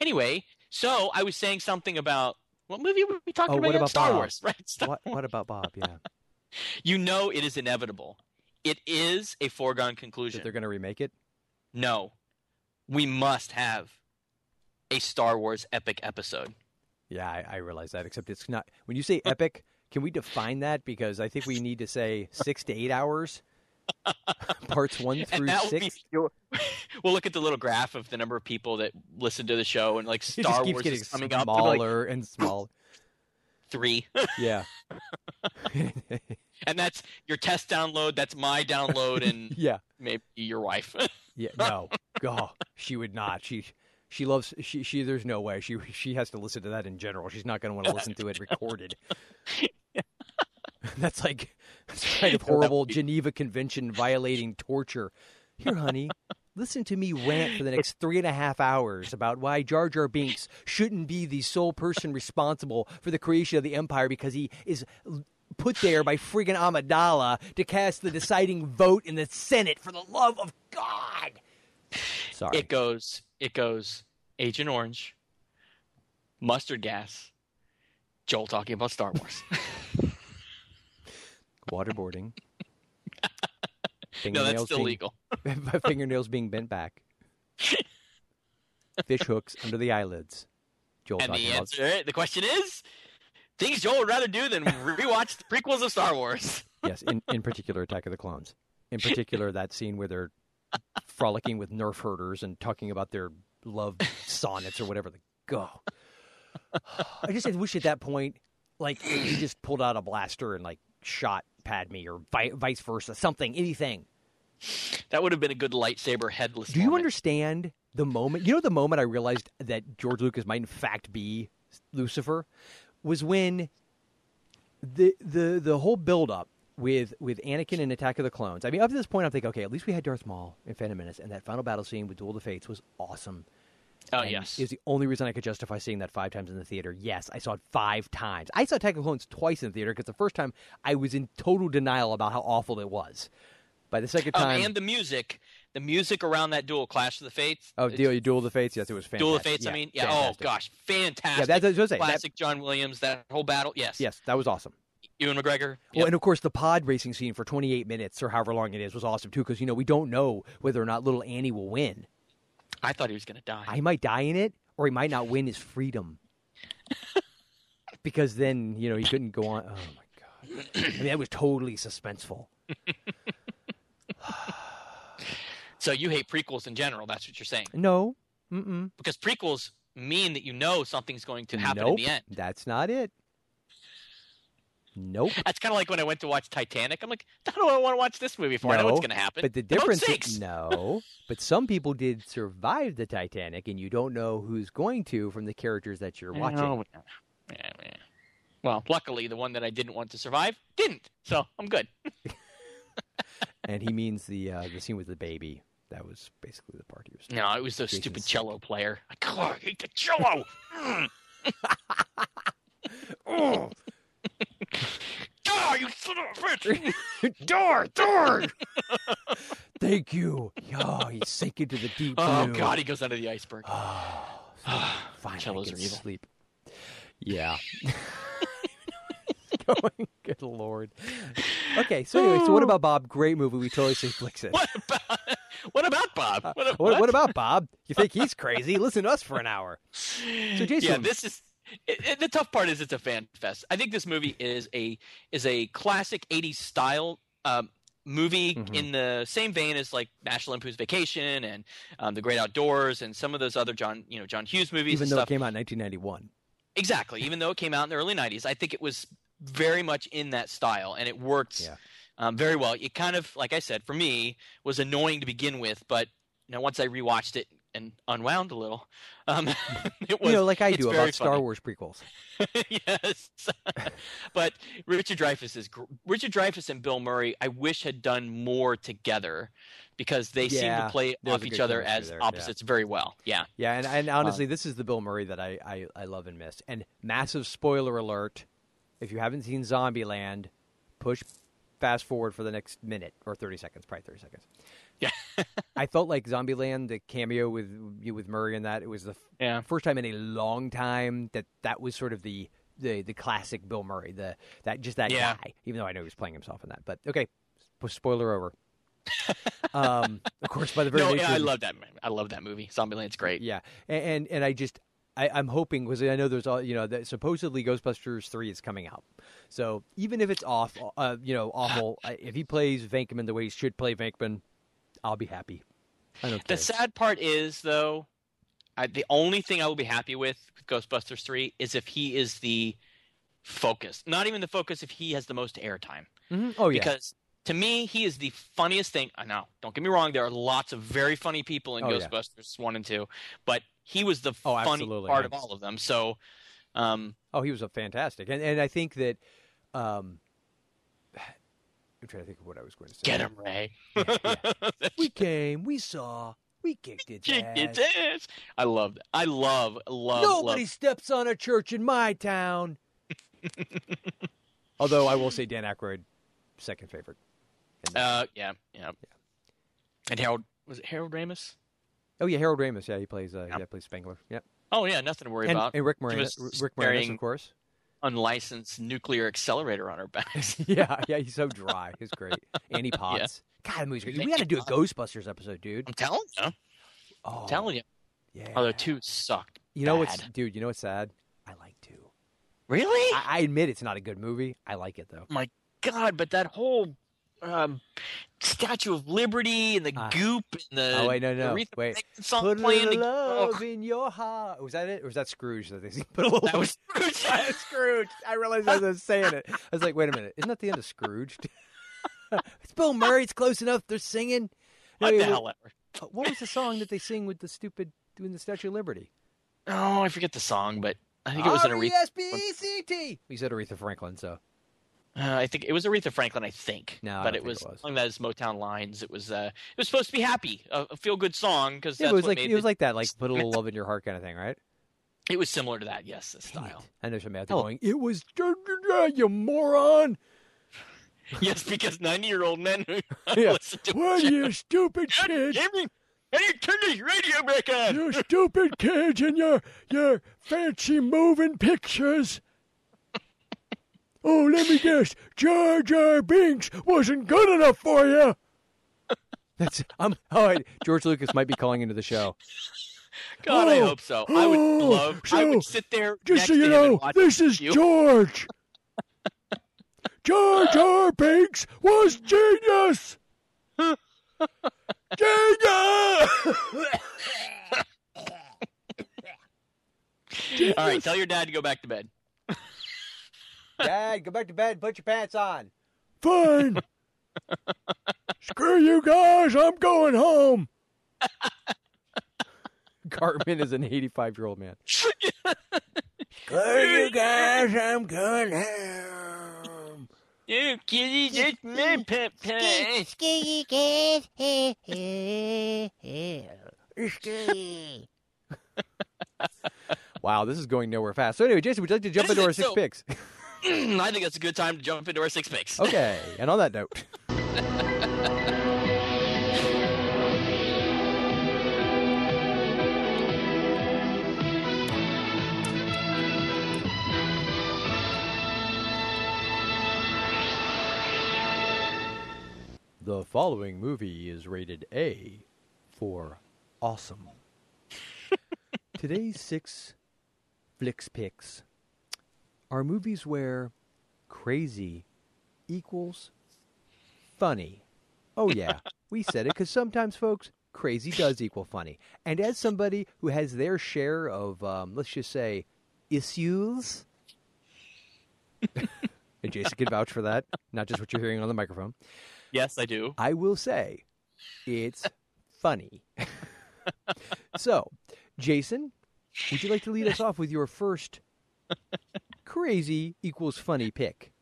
anyway, so I was saying something about what movie were we talking oh, about? what about Star Bob? Wars, right? Star What, what about Bob? Yeah, You know it is inevitable. It is a foregone that conclusion. they're going to remake it. No, we must have a Star Wars epic episode. Yeah, I, I realize that. Except it's not. When you say epic, can we define that? Because I think we need to say six to eight hours. Parts one through and that would six. be. We'll look at the little graph of the number of people that listen to the show, and like Star Wars is coming up. They'll like, smaller and smaller. three. Yeah. and that's your test download. That's my download, and yeah. maybe your wife. Yeah. No. God, she would not. She she loves she she. There's no way she she has to listen to that in general. She's not going to want to listen to it recorded. That's like that's kind of No, that would horrible Geneva Convention violating torture. Here, honey, listen to me rant for the next three and a half hours about why Jar Jar Binks shouldn't be the sole person responsible for the creation of the Empire because he is put there by friggin' Amidala to cast the deciding vote in the Senate for the love of God. Sorry. It goes. It goes. Agent Orange, mustard gas, Joel talking about Star Wars. Waterboarding. no, that's still being- legal. fingernails being bent back. Fish hooks under the eyelids. Joel And talking the about answer, the question is, things Joel would rather do than rewatch the prequels of Star Wars. yes, in, in particular, Attack of the Clones. In particular, that scene where they're frolicking with Nerf herders and talking about their love sonnets or whatever. The go. I just wish at that point, like he just pulled out a blaster and like shot Padme or vi- vice versa, something, anything. That would have been a good lightsaber headless. Do you understand the moment? You know, the moment I realized that George Lucas might in fact be Lucifer was when the the the whole build up with with Anakin and Attack of the Clones. I mean, up to this point, I'm thinking, okay, at least we had Darth Maul in Phantom Menace, and that final battle scene with Duel of the Fates was awesome. Oh And yes. It was the only reason I could justify seeing that five times in the theater. Yes, I saw it five times. I saw Attack of the Clones twice in the theater because the first time I was in total denial about how awful it was. By the second Um, time, and the music, the music around that duel, Clash of the Fates. oh, it's- Duel, Duel of the Fates. Yes, it was fantastic. Duel of the Fates. Yeah, I mean, yeah. Oh, fantastic. Oh gosh, fantastic. Yeah, that's what I was gonna. That- Classic John Williams. That whole battle. Yes. Yes, that was awesome. Ewan McGregor. Well, and of course, the pod racing scene for 28 minutes or however long it is was awesome too, because you know we don't know whether or not little Annie will win. I thought he was going to die. He might die in it, or he might not win his freedom. because then you know he couldn't go on. Oh my god! I mean, that was totally suspenseful. So you hate prequels in general. That's what you're saying. No, mm-mm. Because prequels mean that you know something's going to happen nope, in the end. that's not it. Nope. That's kind of like when I went to watch Titanic. I'm like, I don't want to watch this movie for. I know what's going to happen. But the difference, is, no. But some people did survive the Titanic, and you don't know who's going to from the characters that you're watching. Yeah, yeah. Well, luckily, the one that I didn't want to survive didn't. So I'm good. and he means the uh, the scene with the baby. That was basically the part he was. No, it was the Jason's stupid sick. cello player. I God, I hate the cello. Oh, you son of a bitch! door, door. Thank you. Oh, he's sinking to the deep Oh blue. God, he goes under the iceberg. Ah, Fine, Cellos I are evil. sleep. Yeah. Going, good lord. Okay, so anyway, so what about Bob? Great movie. We totally say flicks it. What about what about Bob? What, Uh, What, what about Bob? You think he's crazy? Listen to us for an hour. So Jason, yeah, this is it, it- the tough part. Is it's a fan fest. I think this movie is a is a classic '80s style um, movie Mm-hmm. in the same vein as like National Lampoon's Vacation and um, The Great Outdoors and some of those other John you know John Hughes movies. even and though stuff. it came out in 1991. Exactly. Even though it came out in the early '90s, I think it was very much in that style, and it worked Yeah. Um, very well. It kind of, like I said, for me, was annoying to begin with, but you know, once I rewatched it and unwound a little, um, it was. you know, like I do about Star funny. Wars prequels. yes, but Richard Dreyfuss is Richard Dreyfuss and Bill Murray. I wish had done more together because they seem to play off each other as there, yeah. opposites very well. Yeah. Yeah, and, and honestly, this is the Bill Murray that I, I, I love and miss. And massive spoiler alert: if you haven't seen Zombieland, push fast forward for the next minute or thirty seconds, probably thirty seconds. Yeah. I felt like Zombieland, the cameo with you with Murray and that it was the f- Yeah. first time in a long time that that was sort of the the, the classic Bill Murray, the that just that Yeah. guy. Even though I know he was playing himself in that, but okay, spoiler over. um, of course, by the very No, nature yeah, I love that. I love that movie. Zombieland's great. yeah, and and, and I just I, I'm hoping because I know there's all you know that supposedly Ghostbusters three is coming out. So even if it's off, uh, you know, awful, if he plays Venkman the way he should play Venkman, I'll be happy. I don't The care. sad part is, though, I, the only thing I will be happy with with Ghostbusters 3 is if he is the focus. Not even the focus if he has the most airtime. Mhm. Oh yeah, Because to me, he is the funniest thing. I know, don't get me wrong, there are lots of very funny people in Oh, yeah. Ghostbusters 1 and 2, but he was the Oh, funny absolutely. part of all of them. So, um, oh he was a fantastic, and and I think that. Um, I'm trying to think of what I was going to say. get him, Ray. We came, we saw, we kicked its Kick ass. its ass. I love that. I love, love, Nobody love. steps on a church in my town. Although I will say Dan Aykroyd, second favorite. Uh, yeah, yeah. And Harold, was it Harold Ramis? Oh yeah, Harold Ramis. Yeah, he plays. Uh, yeah, plays Spengler. Yep. Oh yeah, nothing to worry and, about. and Rick Moranis, Rick Moranis, of course. unlicensed nuclear accelerator on our backs. yeah, yeah, he's so dry. He's great. Annie Potts. God, that movie's great. We got to do a Ghostbusters episode, dude. I'm telling you. Oh, I'm telling you. yeah. Although two sucked. you know what's, dude? You know what's sad? I like two. Really? I, I admit it's not a good movie. I like it though. My God, but that whole um, Statue of Liberty and the Ah. goop and the oh wait, no, no, Aretha wait. Put a playing. little love in your heart. Was that it, or was that Scrooge that they sing? Put a little. That was Scrooge. Scrooge. I realized as I was saying it. I was like, wait a minute, isn't that the end of Scrooge? it's Bill Murray. It's close enough. They're singing. What the hell ever. What was the song that they sing with the stupid doing the Statue of Liberty? Oh, I forget the song, but I think it was an Aretha. R-E-S-P-E-C-T. We said Aretha Franklin, so Uh, I think it was Aretha Franklin. I think, No, I but don't it think was, it was. along those Motown lines. It was. Uh, it was supposed to be happy, a, a feel good song because Yeah, it was like it was like that, like put a little love in your heart kind of thing, right? It was similar to that. Yes, the style. I know somebody out there Oh. going, "It was you moron." yes, because ninety-year-old men who Yeah. listen to What it. you stupid kids! it. Hey, turn this radio back on. You stupid kids and your your fancy moving pictures. Oh, let me guess. Jar Jar Binks wasn't good enough for you. That's I'm. All right, George Lucas might be calling into the show. God, I Oh, hope so. I would oh, love. I would sit there Just next so you to know, and watch this is you. George. Jar Jar Binks was genius. genius. All right, tell your dad to go back to bed. Dad, go back to bed. And put your pants on. Fine. Screw you guys. I'm going home. Cartman is an 85 year old man. Screw you guys. I'm going home. You kitty, just my pet pie. Scary cat. Scary. Wow, this is going nowhere fast. So anyway, Jason, would you like to jump into our six so- picks? I think that's a good time to jump into our six picks. Okay. And on that note, the following movie is rated A for awesome. Today's six flicks picks are movies where crazy equals funny. Oh, yeah, we said it because sometimes, folks, crazy does equal funny. And as somebody who has their share of, um, let's just say, issues, and Jason can vouch for that, not just what you're hearing on the microphone, Yes, I do. I will say it's funny. so, Jason, would you like to lead us off with your first crazy equals funny pick?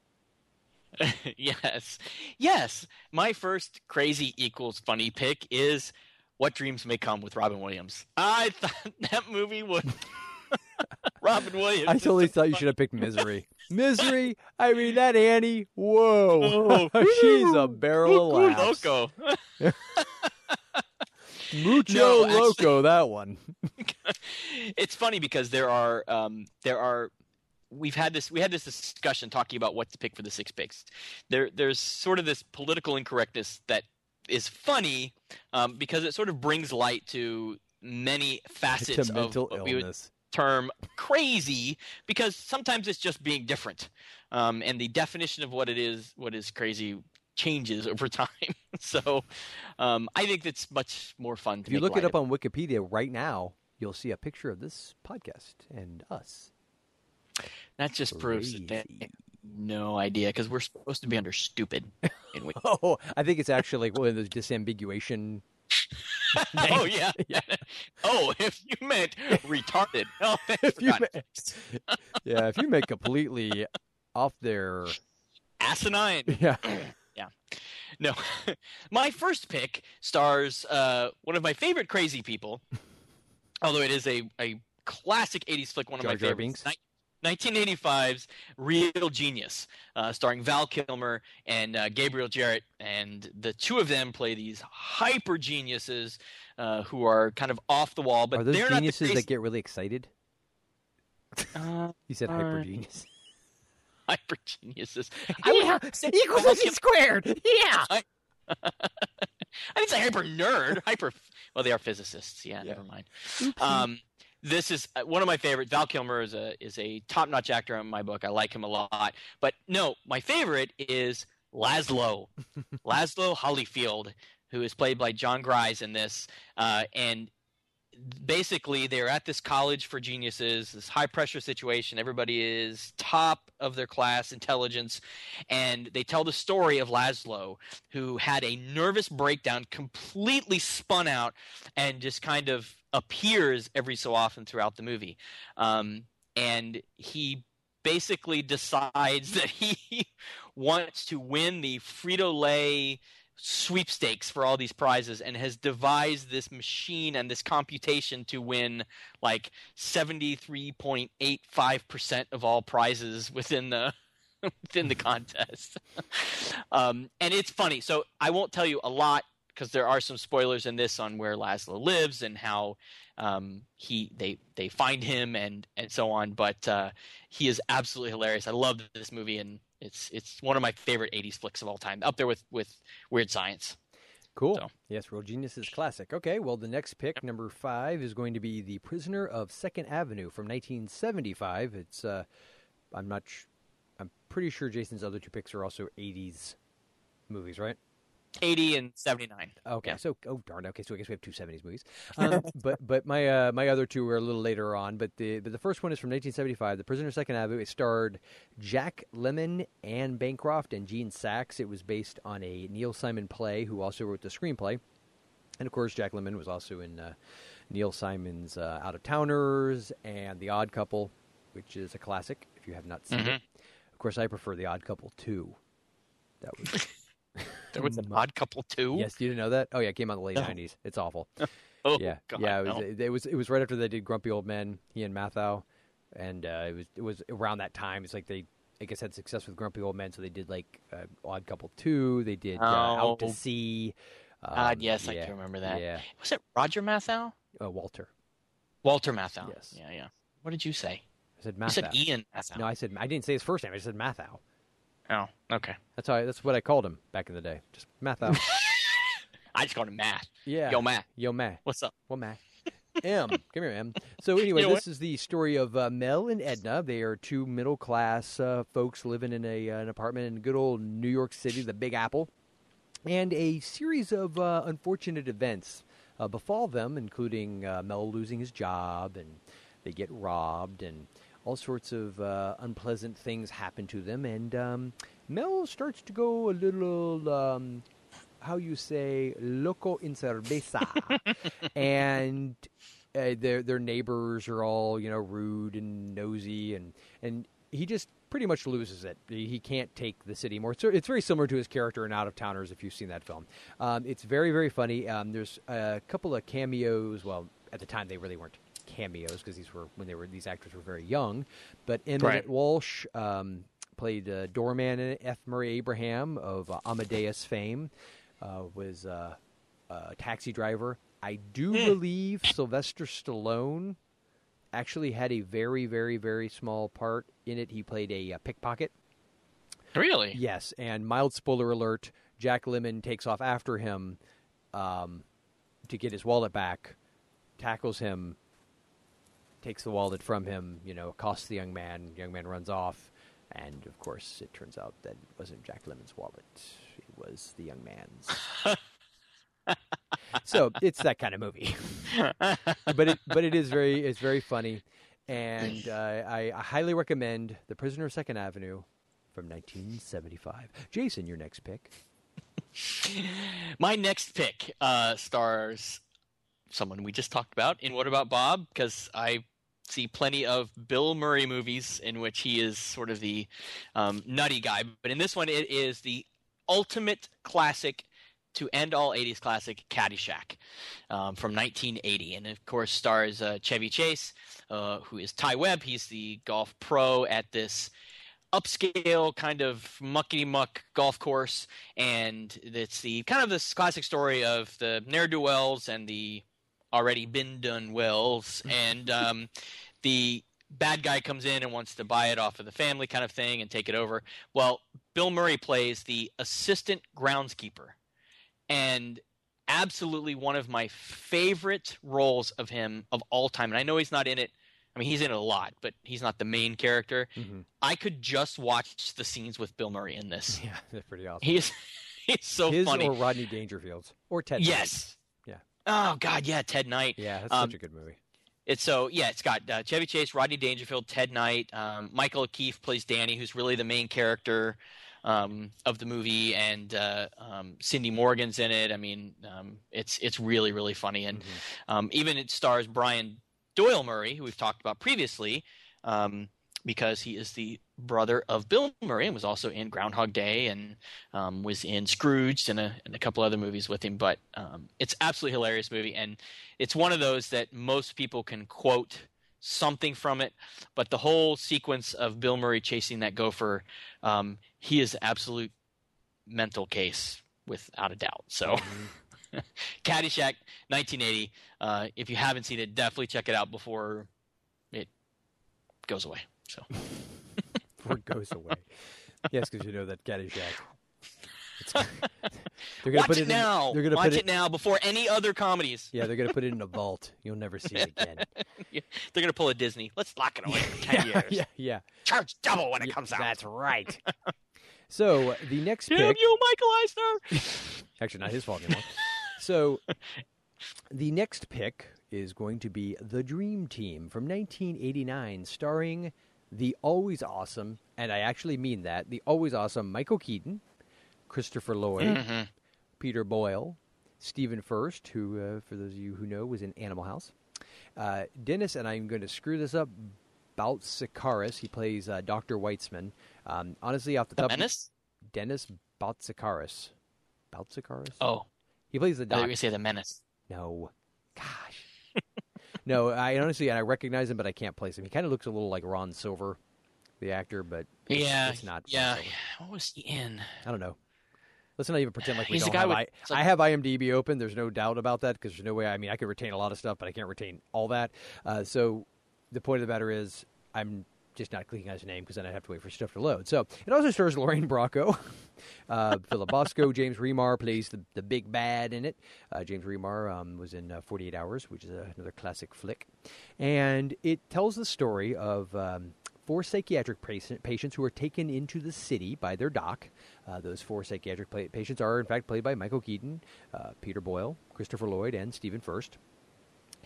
yes. Yes. My first crazy equals funny pick is What Dreams May Come with Robin Williams. I thought that movie would. Robin Williams. I totally thought you should have picked Misery. Misery? I mean, that Annie, whoa. Oh, She's a barrel of laughs. Loco. Mucho No, actually- loco, that one. it's funny because there are um, there are we've had this we had this discussion talking about what to pick for the six picks. There there's sort of this political incorrectness that is funny um, because it sort of brings light to many facets of mental what we would illness. term crazy because sometimes it's just being different um, and the definition of what it is what is crazy changes over time so um, i think that's much more fun to If you look it up of. on Wikipedia right now, you'll see a picture of this podcast and us. That just proves that they have no idea because we're supposed to be under stupid in we- Oh, I think it's actually like one of those disambiguation. oh yeah. oh if you meant retarded oh If you ma- yeah, if you make completely off their asinine yeah. yeah. No. my first pick stars uh, one of my favorite crazy people, although it is a, a classic 80s flick, one of Jar my Jar favorites. Binks? 1985's Real Genius, uh, starring Val Kilmer and uh, Gabriel Jarrett. And the two of them play these hyper geniuses uh, who are kind of off the wall, but Are those they're geniuses not the that get really excited? Uh, You said uh, hyper genius. hyper geniuses. I would Yeah, say equals Val MC Kilmer- squared. Yeah. I, I didn't say hyper nerd. Hyper. Well, they are physicists. Yeah, never mind. Um, this is uh, one of my favorite. Val Kilmer is a is a top notch actor in my book. I like him a lot. But no, my favorite is Laszlo, Laszlo Hollyfield, who is played by Jon Gries in this. Uh, and basically, they're at this college for geniuses, this high pressure situation. Everybody is top of their class intelligence, and they tell the story of Laszlo, who had a nervous breakdown, completely spun out, and just kind of appears every so often throughout the movie. Um, and he basically decides that he wants to win the Frito Lay sweepstakes for all these prizes and has devised this machine and this computation to win like 73.85% of all prizes within the within the contest. um, and it's funny. So I won't tell you a lot because there are some spoilers in this on where Laszlo lives and how um, he they they find him and and so on. But uh, he is absolutely hilarious. I love this movie and it's it's one of my favorite '80s flicks of all time, up there with with Weird Science. Cool. So. Yes, Real Genius is classic. Okay, well, the next pick, number five, is going to be The Prisoner of Second Avenue from 1975. It's, uh, I'm not, sh- I'm pretty sure Jason's other two picks are also 80s movies, right? 80 and 79. Okay, yeah. so oh darn. Okay, so I guess we have two 70s movies. Um, but but my uh, my other two were a little later on. But the but the first one is from 1975, The Prisoner Second Avenue. It starred Jack Lemmon, Anne Bancroft, and Gene Saks. It was based on a Neil Simon play, who also wrote the screenplay. And of course, Jack Lemmon was also in uh, Neil Simon's uh, Out of Towners and The Odd Couple, which is a classic if you have not seen mm-hmm. it. Of course, I prefer The Odd Couple too. That was. There was an Odd Couple too. Yes, you didn't know that? Oh yeah, it came out in the late No. '90s. It's awful. Oh, yeah, God, yeah. It was, no. it, it was it was right after they did Grumpy Old Men. He and Matthau, and uh, it was it was around that time. It's like they I guess had success with Grumpy Old Men, so they did like uh, Odd Couple two. They did uh, Out to Oh. Sea. Um, God, yes, I yeah, can remember that. Yeah, Was it Roger Matthau? uh, Walter. Walter Matthau. Yes. Yeah, yeah. What did you say? I said You Matthau. said Ian Matthau. No, I said I didn't say his first name. I just said Matthau. Oh, okay. That's how I, that's what I called him back in the day. Just Matthau. I just called him Matt. yeah. Yo, Matt. Yo, Matt. What's up? Well, Mac. M. Come here, M. So anyway, You know this is the story of uh, Mel and Edna. They are two middle class uh, folks living in a uh, an apartment in good old New York City, the Big Apple, and a series of uh, unfortunate events uh, befall them, including uh, Mel losing his job, and they get robbed, and all sorts of uh, unpleasant things happen to them, and um, Mel starts to go a little. Um, how you say loco in cerveza, and uh, their their neighbors are all you know rude and nosy, and and he just pretty much loses it. He can't take the city more. So it's very similar to his character in Out of Towners. If you've seen that film, um, it's very very funny. Um, there's a couple of cameos. Well, at the time they really weren't cameos because these were when they were these actors were very young. But Emmett Right. Walsh um, played uh, doorman in it. F. Murray Abraham of uh, Amadeus fame uh, was uh, a taxi driver. I do believe Sylvester Stallone actually had a very, very, very small part in it. He played a uh, pickpocket. Really? Yes, and mild spoiler alert: Jack Lemmon takes off after him um, to get his wallet back, tackles him, takes the wallet from him. You know, accosts the young man. The young man runs off, and of course, it turns out that it wasn't Jack Lemmon's wallet; it was the young man's. so it's that kind of movie, but it but it is very it's very funny, and uh, I, I highly recommend The Prisoner of Second Avenue from 1975. Jason, your next pick. My next pick uh, stars someone we just talked about in What About Bob? Because I see plenty of Bill Murray movies in which he is sort of the um, nutty guy. But in this one, it is the ultimate classic to end all 80s classic Caddyshack um, from 1980. And of course, stars uh, Chevy Chase, uh, who is Ty Webb. He's the golf pro at this upscale kind of muckety muck golf course, and it's the kind of this classic story of the ne'er do wells and the already been done wells, and um, the bad guy comes in and wants to buy it off of the family kind of thing and take it over. Well, Bill Murray plays the assistant groundskeeper, and absolutely one of my favorite roles of him of all time. And I know he's not in it. I mean, he's in it a lot, but he's not the main character. I could just watch the scenes with Bill Murray in this. Yeah, that's pretty awesome. He's he's so His funny. or Rodney Dangerfield's or Ted. Yes. Oh God, yeah, Ted Knight. Yeah, that's Um, such a good movie. It's so yeah, it's got uh, Chevy Chase, Rodney Dangerfield, Ted Knight, um, Michael O'Keefe plays Danny, who's really the main character um, of the movie, and uh, um, Cindy Morgan's in it. I mean, um, it's it's really really funny, and um, even it stars Brian Doyle Murray, who we've talked about previously, um, because he is the brother of Bill Murray and was also in Groundhog Day and um, was in Scrooge and a, and a couple other movies with him. But um, it's absolutely hilarious movie, and it's one of those that most people can quote something from it. But the whole sequence of Bill Murray chasing that gopher, um, he is absolute mental case without a doubt. So. Caddyshack, 1980. Uh, if you haven't seen it, definitely check it out before it goes away. So it goes away. yes, because you know that Caddyshack. They're gonna Watch put it, now. They're gonna Watch put it, now before any other comedies. Yeah, they're gonna put it in a vault. You'll never see it again. Yeah, they're gonna pull a Disney. Let's lock it away for ten yeah, years. yeah, yeah. Charge double when it Yeah, comes out. That's right. So the next Damn pick, you, Michael Eisner. actually not his fault anymore. so the next pick is going to be The Dream Team from 1989, starring the always awesome, and I actually mean that, the always awesome Michael Keaton, Christopher Lloyd, Mhm. Peter Boyle, Stephen Furst, who, uh, for those of you who know, was in Animal House, uh, Dennis, and I'm going to screw this up, Boutsikaris. He plays uh, Dr. Weitzman. Um, honestly, off the, The top, Menace? Dennis Boutsikaris. Boutsikaris? Oh, He plays the I thought you were doctor. say the Menace. No. Gosh. No, I honestly, and I recognize him, but I can't place him. He kind of looks a little like Ron Silver, the actor, but Yeah, it's not. Yeah. What was he in? I don't know. Let's not even pretend like we He's the don't guy have. with- I, like- I have IMDb open. There's no doubt about that because there's no way. I mean, I could retain a lot of stuff, but I can't retain all that. Uh, so the point of the matter is, I'm just not clicking on his name because then I'd have to wait for stuff to load. So it also stars Lorraine Bracco, uh, Philip Bosco, James Remar plays the the big bad in it. Uh, James Remar um, was in uh, 48 Hours, which is another classic flick, and it tells the story of. Um, Four psychiatric patient, patients who are taken into the city by their doc. Uh, those four psychiatric patients are, in fact, played by Michael Keaton, uh, Peter Boyle, Christopher Lloyd, and Stephen Furst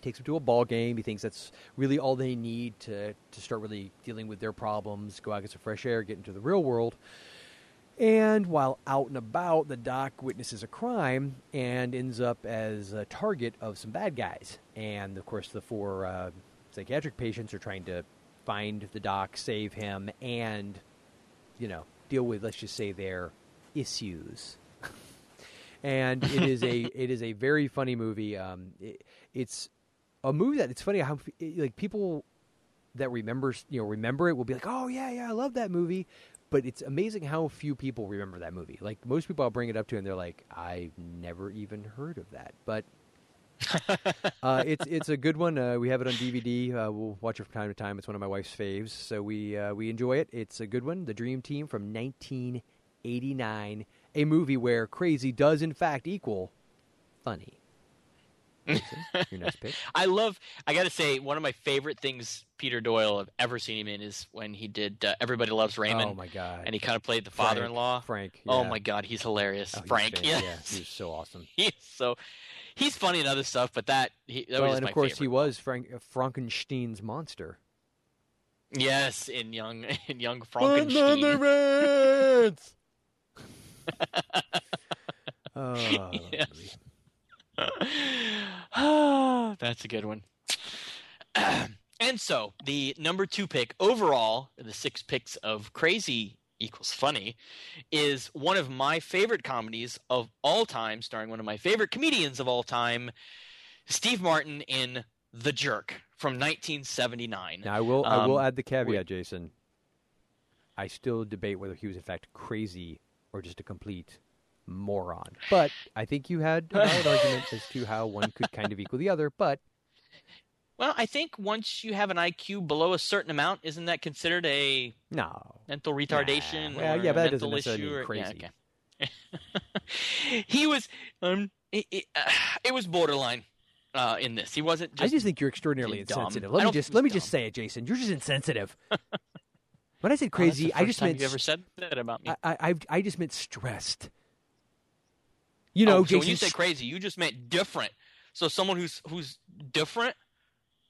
takes them to a ball game. He thinks that's really all they need to to start really dealing with their problems, go out get some fresh air, get into the real world. And while out and about, the doc witnesses a crime and ends up as a target of some bad guys. And of course, the four uh, psychiatric patients are trying to find the doc, save him, and you know deal with let's just say their issues. and it is a it is a very funny movie. Um, it, it's a movie that it's funny how like people that remember you know remember it will be like, oh yeah yeah I love that movie, but it's amazing how few people remember that movie. Like most people, I'll bring it up to and they're like, I've never even heard of that, but. uh, it's it's a good one. Uh, we have it on DVD. Uh, we'll watch it from time to time. It's one of my wife's faves, so we uh, we enjoy it. It's a good one. The Dream Team from 1989, a movie where crazy does in fact equal funny. Your next pick. I love. I got to say, one of my favorite things Peter Doyle have ever seen him in is when he did uh, Everybody Loves Raymond. Oh my god! And he kind of played the father-in-law. Frank. Oh yeah. my god, he's hilarious. Oh, Frank. yes. yeah, he's so awesome. he's so. He's funny in other stuff, but that he that well, was and of course favorite. he was Frank uh, Frankenstein's monster. Yes, in young in young Frankenstein. oh, Yes. That's a good one. and so the number two pick overall, in the six picks of Crazy equals funny, is one of my favorite comedies of all time, starring one of my favorite comedians of all time, Steve Martin in The Jerk from 1979. Now I will I will Um, add the caveat, Jason. I still debate whether he was in fact crazy or just a complete moron. But I think you had a valid argument as to how one could kind of equal the other. But Well, I think once you have an IQ below a certain amount, isn't that considered a no mental retardation Well, or yeah, a but that doesn't mental necessarily issue? or- crazy. Yeah, okay. he was um, it, it, uh, it was borderline uh, in this. He wasn't. Just I just think you're extraordinarily insensitive. I Let me just let me he's just say it, Jason. You're just insensitive. when I said Oh, that's the crazy, I just time meant you ever said that about me. I, I I I just meant stressed. You know, oh, so when you say crazy, you just meant different. So someone who's who's different.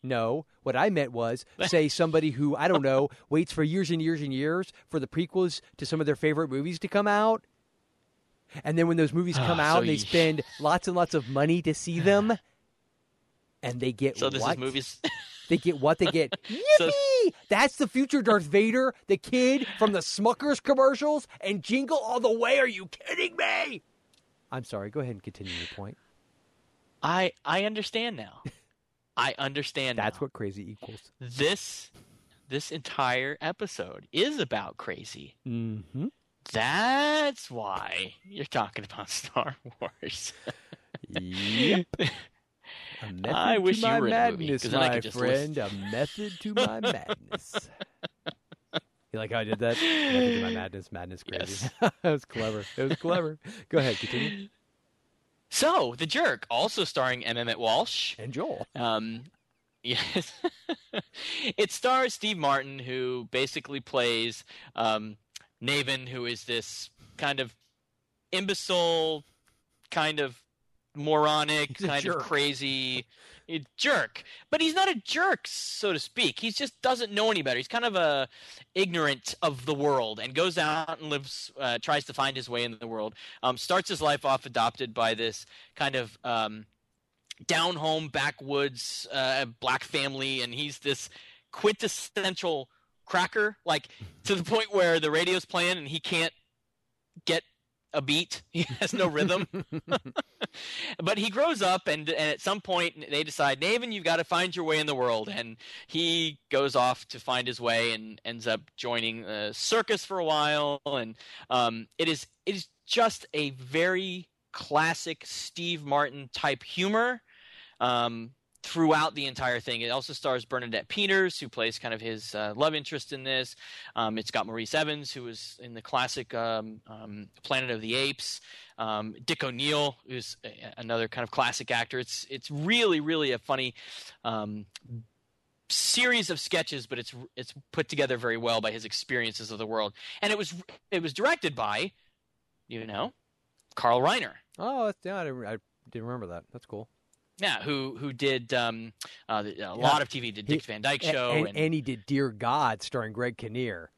No, what I meant was say somebody who I don't know waits for years and years and years for the prequels to some of their favorite movies to come out, and then when those movies come Ah, out, so and they you- spend lots and lots of money to see them, and they get what? So this what? is movies. They get what they get. So- Yippee! me? That's the future Darth Vader, the kid from the Smuckers commercials and Jingle All the Way. Are you kidding me? I'm sorry. Go ahead and continue your point. I I understand now. I understand. That's now. what crazy equals. This this entire episode is about crazy. Mm-hmm. That's why you're talking about Star Wars. yep. A method I wish to you my were in the movie, madness, 'cause I my friend. A method to my madness. You like how I did that? To my madness, madness crazy. that was clever. It was clever. Go ahead, continue. So, The Jerk, also starring M. Emmet Walsh. And Joel. Um, yes. it stars Steve Martin, who basically plays um, Navin, who is this kind of imbecile, kind of moronic, kind jerk. of crazy jerk. But he's not a jerk, so to speak. He just doesn't know any better. He's kind of a ignorant of the world and goes out and lives, uh, tries to find his way in the world. Um, starts his life off adopted by this kind of um, down home backwoods uh, black family, and he's this quintessential cracker, like to the point where the radio's playing and he can't get a beat. He has no rhythm. but he grows up, and, and at some point they decide, Navin, you've got to find your way in the world. And he goes off to find his way and ends up joining a circus for a while. And um, it is it is just a very classic Steve Martin type humor. Um, throughout the entire thing. It also stars Bernadette Peters, who plays kind of his uh, love interest in this. Um, it's got Maurice Evans, who was in the classic um, um, Planet of the Apes. Um, Dick O'Neill, who's another kind of classic actor. It's it's really really a funny um, series of sketches, but it's it's put together very well by his experiences of the world. And it was it was directed by, you know, Carl Reiner. Oh, yeah, I didn't, I didn't remember that. That's cool. Yeah, who who did um, uh, a lot of TV? Did Dick Van Dyke Show and, and, and he did Dear God, starring Greg Kinnear.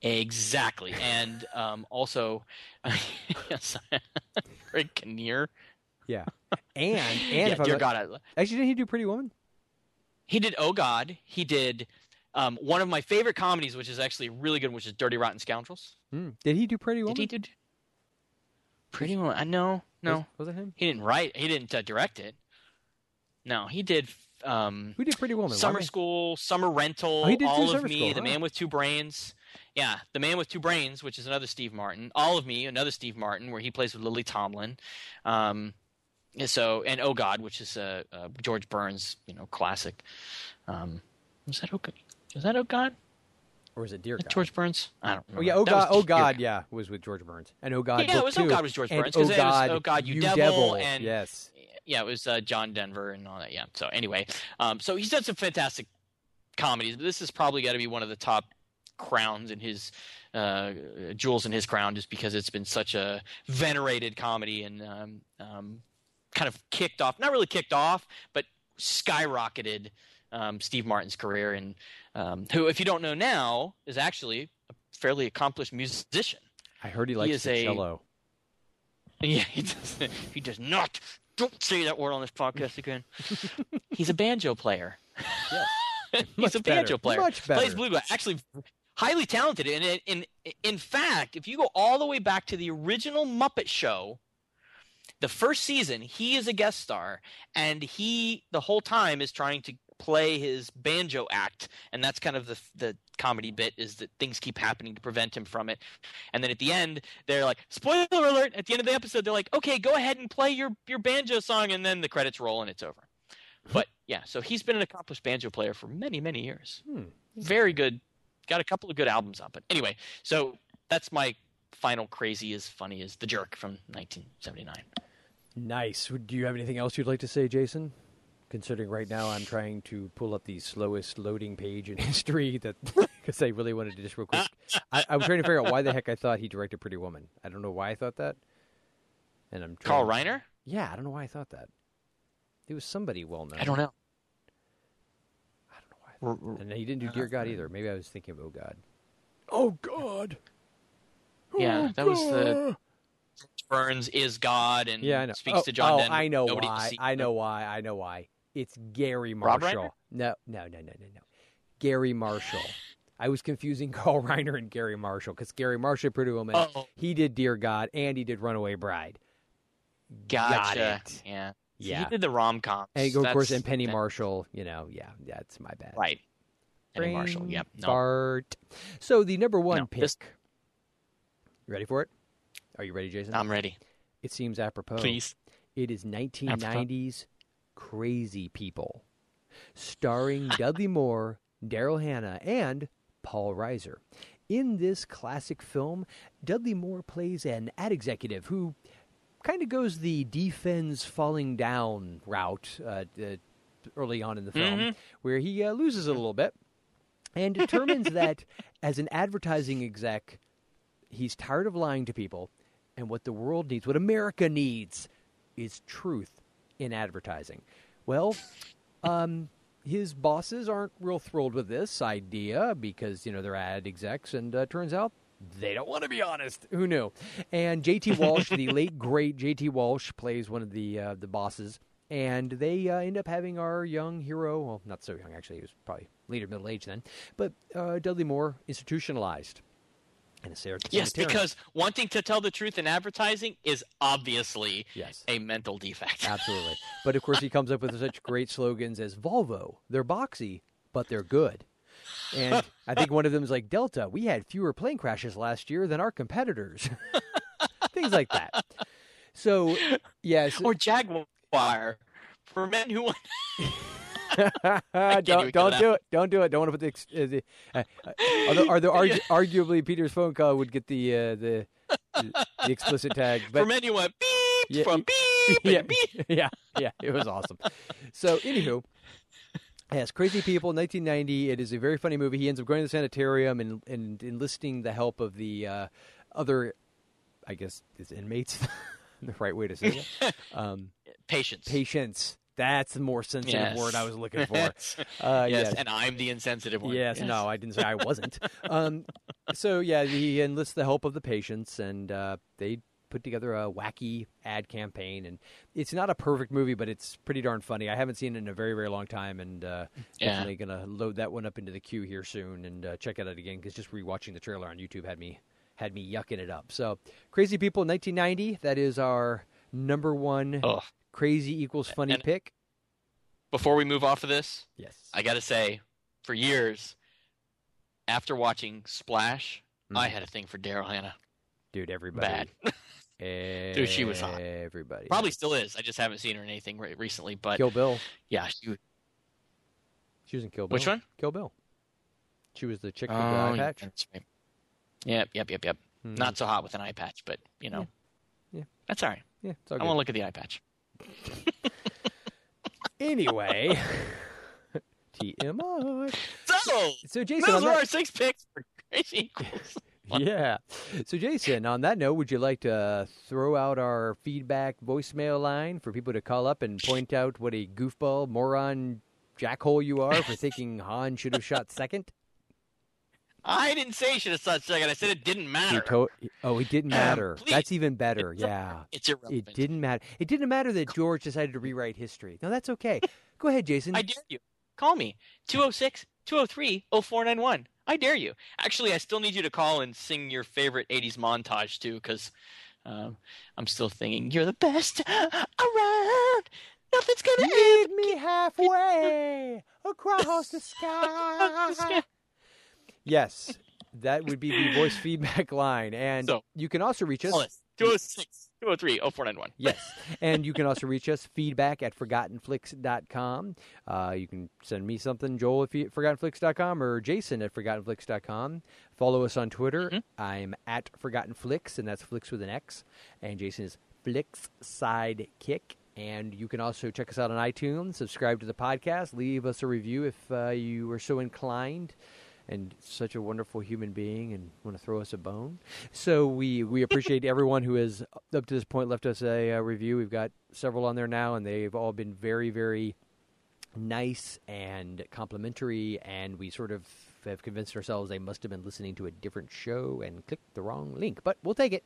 exactly, and um, also yes, Greg Kinnear. Yeah, and and Yeah, if I'm dear not- God, I- actually, didn't he do Pretty Woman? He did Oh God. He did um, one of my favorite comedies, which is actually really good, which is Dirty Rotten Scoundrels. Hmm. Did he do Pretty Woman? Did he do Pretty Woman? I no, no. Was, was it him? He didn't write. He didn't uh, direct it. No, he did. Um, Who did Pretty Woman? Why Summer me- School, Summer Rental, Oh, he did do All of Me, School, The huh? Man with Two Brains. Yeah, The Man with Two Brains, which is another Steve Martin. All of Me, another Steve Martin, where he plays with Lily Tomlin. Um, and so, and Oh God, which is a, uh George Burns, you know, classic. Um, was that Oh God? Was that Oh God? Or is it Dear God? George Burns? I don't Oh know. yeah, Oh That was God, Oh Dear God, yeah, was with George Burns, and Oh God, Yeah, it book was Oh two. God was George and Burns, 'cause Oh it was God, Oh God, You Devil, Devil, and- yes, yeah, it was uh, John Denver and all that. Yeah. So anyway, um, so he's done some fantastic comedies, but this has probably got to be one of the top crowns in his uh, jewels in his crown, just because it's been such a venerated comedy and um, um, kind of kicked off, not really kicked off, but skyrocketed um, Steve Martin's career, and um, who, if you don't know now, is actually a fairly accomplished musician. I heard he likes is the a- cello. Yeah, he does. He does not. Don't say that word on this podcast again. He's a banjo player. He's Much a banjo player. Much Plays bluegrass. Actually, highly talented. And in, in in fact, if you go all the way back to the original Muppet Show, the first season, he is a guest star, and he the whole time is trying to play his banjo act, and that's kind of the the comedy bit is that things keep happening to prevent him from it. And then at the end, they're like, spoiler alert! At the end of the episode, they're like, okay, go ahead and play your your banjo song, and then the credits roll and it's over. But yeah, so he's been an accomplished banjo player for many many years. Hmm. Very good. Got a couple of good albums out. But anyway, so that's my final crazy as funny as the jerk from 1979. Nice. Would- Do you have anything else you'd like to say, Jason? Considering right now I'm trying to pull up the slowest loading page in history, that because I really wanted to just real quick. I, I was trying to figure out why the heck I thought he directed Pretty Woman. I don't know why I thought that. And I'm Carl trying- Reiner? Yeah, I don't know why I thought that. It was somebody well known. I don't know. I don't know why. and he didn't do Dear God uh, either. Maybe I was thinking of Oh God. Oh God. Yeah, Oh, that was the Burns is God and Yeah, I know. speaks oh, to John oh, Denver. I know Nobody why. I know why. I know why. It's Garry Marshall. No, no, no, no, no, no. Garry Marshall. I was confusing Carl Reiner and Garry Marshall because Garry Marshall, Pretty Woman, Oh. he did Dear God and he did Runaway Bride. Gotcha. Got it. Yeah. Yeah. He did the rom coms. And of course, and Penny Marshall, you know, yeah, that's my bad. Right. Penny Brain Marshall. Yep. No. Fart. So the number one No, pick. this- You ready for it? Are you ready, Jason? I'm ready. It seems apropos. Please. It is 1990s Crazy People, starring Dudley Moore, Daryl Hannah, and Paul Reiser. In this classic film, Dudley Moore plays an ad executive who kind of goes the defense falling down route uh, uh, early on in the film, Mhm. where he uh, loses a little bit and determines that as an advertising exec, he's tired of lying to people, and what the world needs, what America needs, is truth in advertising. Well, um, his bosses aren't real thrilled with this idea because you know they're ad execs, and uh, turns out they don't want to be honest. Who knew? And J.T. Walsh, the late great J.T. Walsh, plays one of the uh, the bosses, and they uh, end up having our young hero. Well, not so young actually; he was probably later middle age then. But uh, Dudley Moore institutionalized. Yes, because wanting to tell the truth in advertising is obviously yes. a mental defect. Absolutely. But of course, he comes up with such great slogans as Volvo. They're boxy, but they're good. And I think one of them is like Delta. We had fewer plane crashes last year than our competitors. Things like that. So, yes. or Jaguar for men who want. don't don't do it. Don't do it. Don't want to put the. Uh, the uh, although, although argu- arguably Peter's phone call would get the uh, the, the the explicit tag. But for men who beep Yeah, from beep yeah, and beep. yeah, yeah, it was awesome. So, anywho, yes, Crazy People, 1990. It is a very funny movie. He ends up going to the sanitarium and, and enlisting the help of the uh, other, I guess, is inmates the right way to say it? Um, Patience. patients. That's the more sensitive Yes. word I was looking for. yes. Uh, yes, yes. and I'm the insensitive one. Yes, no, I didn't say I wasn't. um, so yeah, he enlists the help of the patients, and uh, they put together a wacky ad campaign. And it's not a perfect movie, but it's pretty darn funny. I haven't seen it in a very, very long time, and uh, Yeah. definitely gonna load that one up into the queue here soon and uh, check it out again because just rewatching the trailer on YouTube had me had me yucking it up. So, Crazy People, 1990. That is our number one Ugh. Crazy equals funny And- pick. Before we move off of this, Yes. I got to say, for years, after watching Splash, I Mhm. had a thing for Daryl Hannah. Dude, everybody. Bad. Dude, she was hot. Everybody. Probably still is. I just haven't seen her in anything re- recently. But Kill Bill. yeah, she. She was in Kill Bill. Which one? Kill Bill. She was the chick with the Oh, eye patch. that's right. Yep, yep, yep, yep. Mhm. Not so hot with an eye patch, but you know, Yeah. Yeah. that's all right. Yeah, all I want to look at the eye patch. Anyway, TMI. So, So, Jason, those on are that- our six picks for Crazy Equals. yeah. So, Jason, on that note, would you like to throw out our feedback voicemail line for people to call up and point out what a goofball, moron, jackhole you are for thinking Han should have shot second? I didn't say you should have shot second. I said it didn't matter. to- oh, it didn't matter. please. That's even better. Yeah. It's irrelevant. It didn't matter. It didn't matter that George decided to rewrite history. No, that's okay. Go ahead, Jason. I dare you. Call me. 206 203 0491. I dare you. Actually, I still need you to call and sing your favorite 80s montage, too, because um, I'm still thinking, you're the best around. Nothing's going to Meet me halfway across the sky. Yes, that would be the voice feedback line. And So- you can also reach us. Call 206 203 0491. Yes. And you can also reach us feedback at forgottenflix.com. Uh, you can send me something, Joel, at forgottenflix.com or Jason at forgottenflix.com. Follow us on Twitter. Mm-hmm. I'm at forgottenflix, and that's Flix with an X. And Jason is Flix Sidekick. And you can also check us out on iTunes, subscribe to the podcast, leave us a review if uh, you are so inclined and such a wonderful human being and want to throw us a bone. So we, we appreciate everyone who has up to this point left us a, uh review. We've got several on there now, and they've all been very, very nice and complimentary. And we sort of have convinced ourselves they must have been listening to a different show and clicked the wrong link. But we'll take it.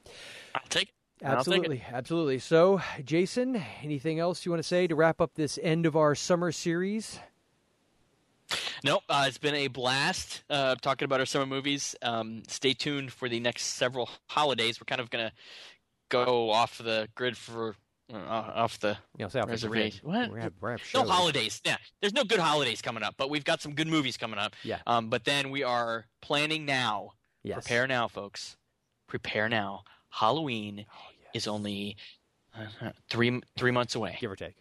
I'll take it. I'll take it. Absolutely, absolutely. So, Jason, anything else you want to say to wrap up this end of our summer series? Nope, uh, it's been a blast uh, talking about our summer movies. Um, stay tuned for the next several holidays. We're kind of gonna go off the grid for uh, off the You know, say off reservation. grid. What? We're gonna, we're gonna No holidays. Yeah, there's no good holidays coming up, but we've got some good movies coming up. Yeah. Um, but then we are planning now. Yes. Prepare now, folks. Prepare now. Halloween Oh, is only uh, three three months away. Give or take.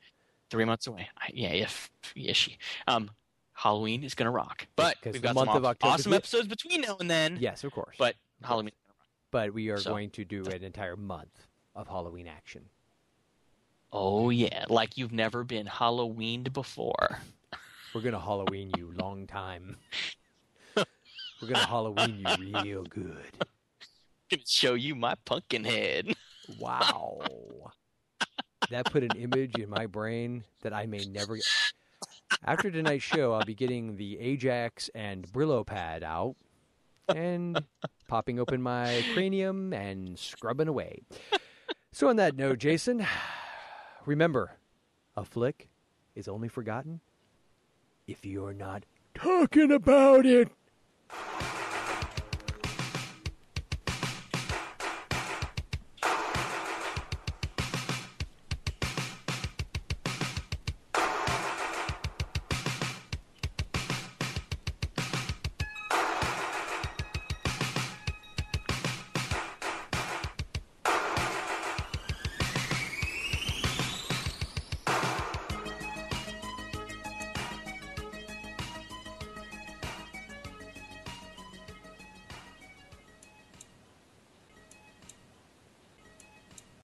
Three months away. I- Yeah, if ish. Um, Halloween is gonna rock. But we've got month some of October- awesome episodes between now and then. Yes, of course. But Halloween. But we are So- going to do an entire month of Halloween action. Oh yeah, like you've never been Halloweened before. We're gonna Halloween you long time. We're gonna Halloween you real good. gonna show you my pumpkin head. Wow. that put an image in my brain that I may never. After tonight's show, I'll be getting the Ajax and Brillo pad out and popping open my cranium and scrubbing away. So, on that note, Jason, remember a flick is only forgotten if you're not talking about it.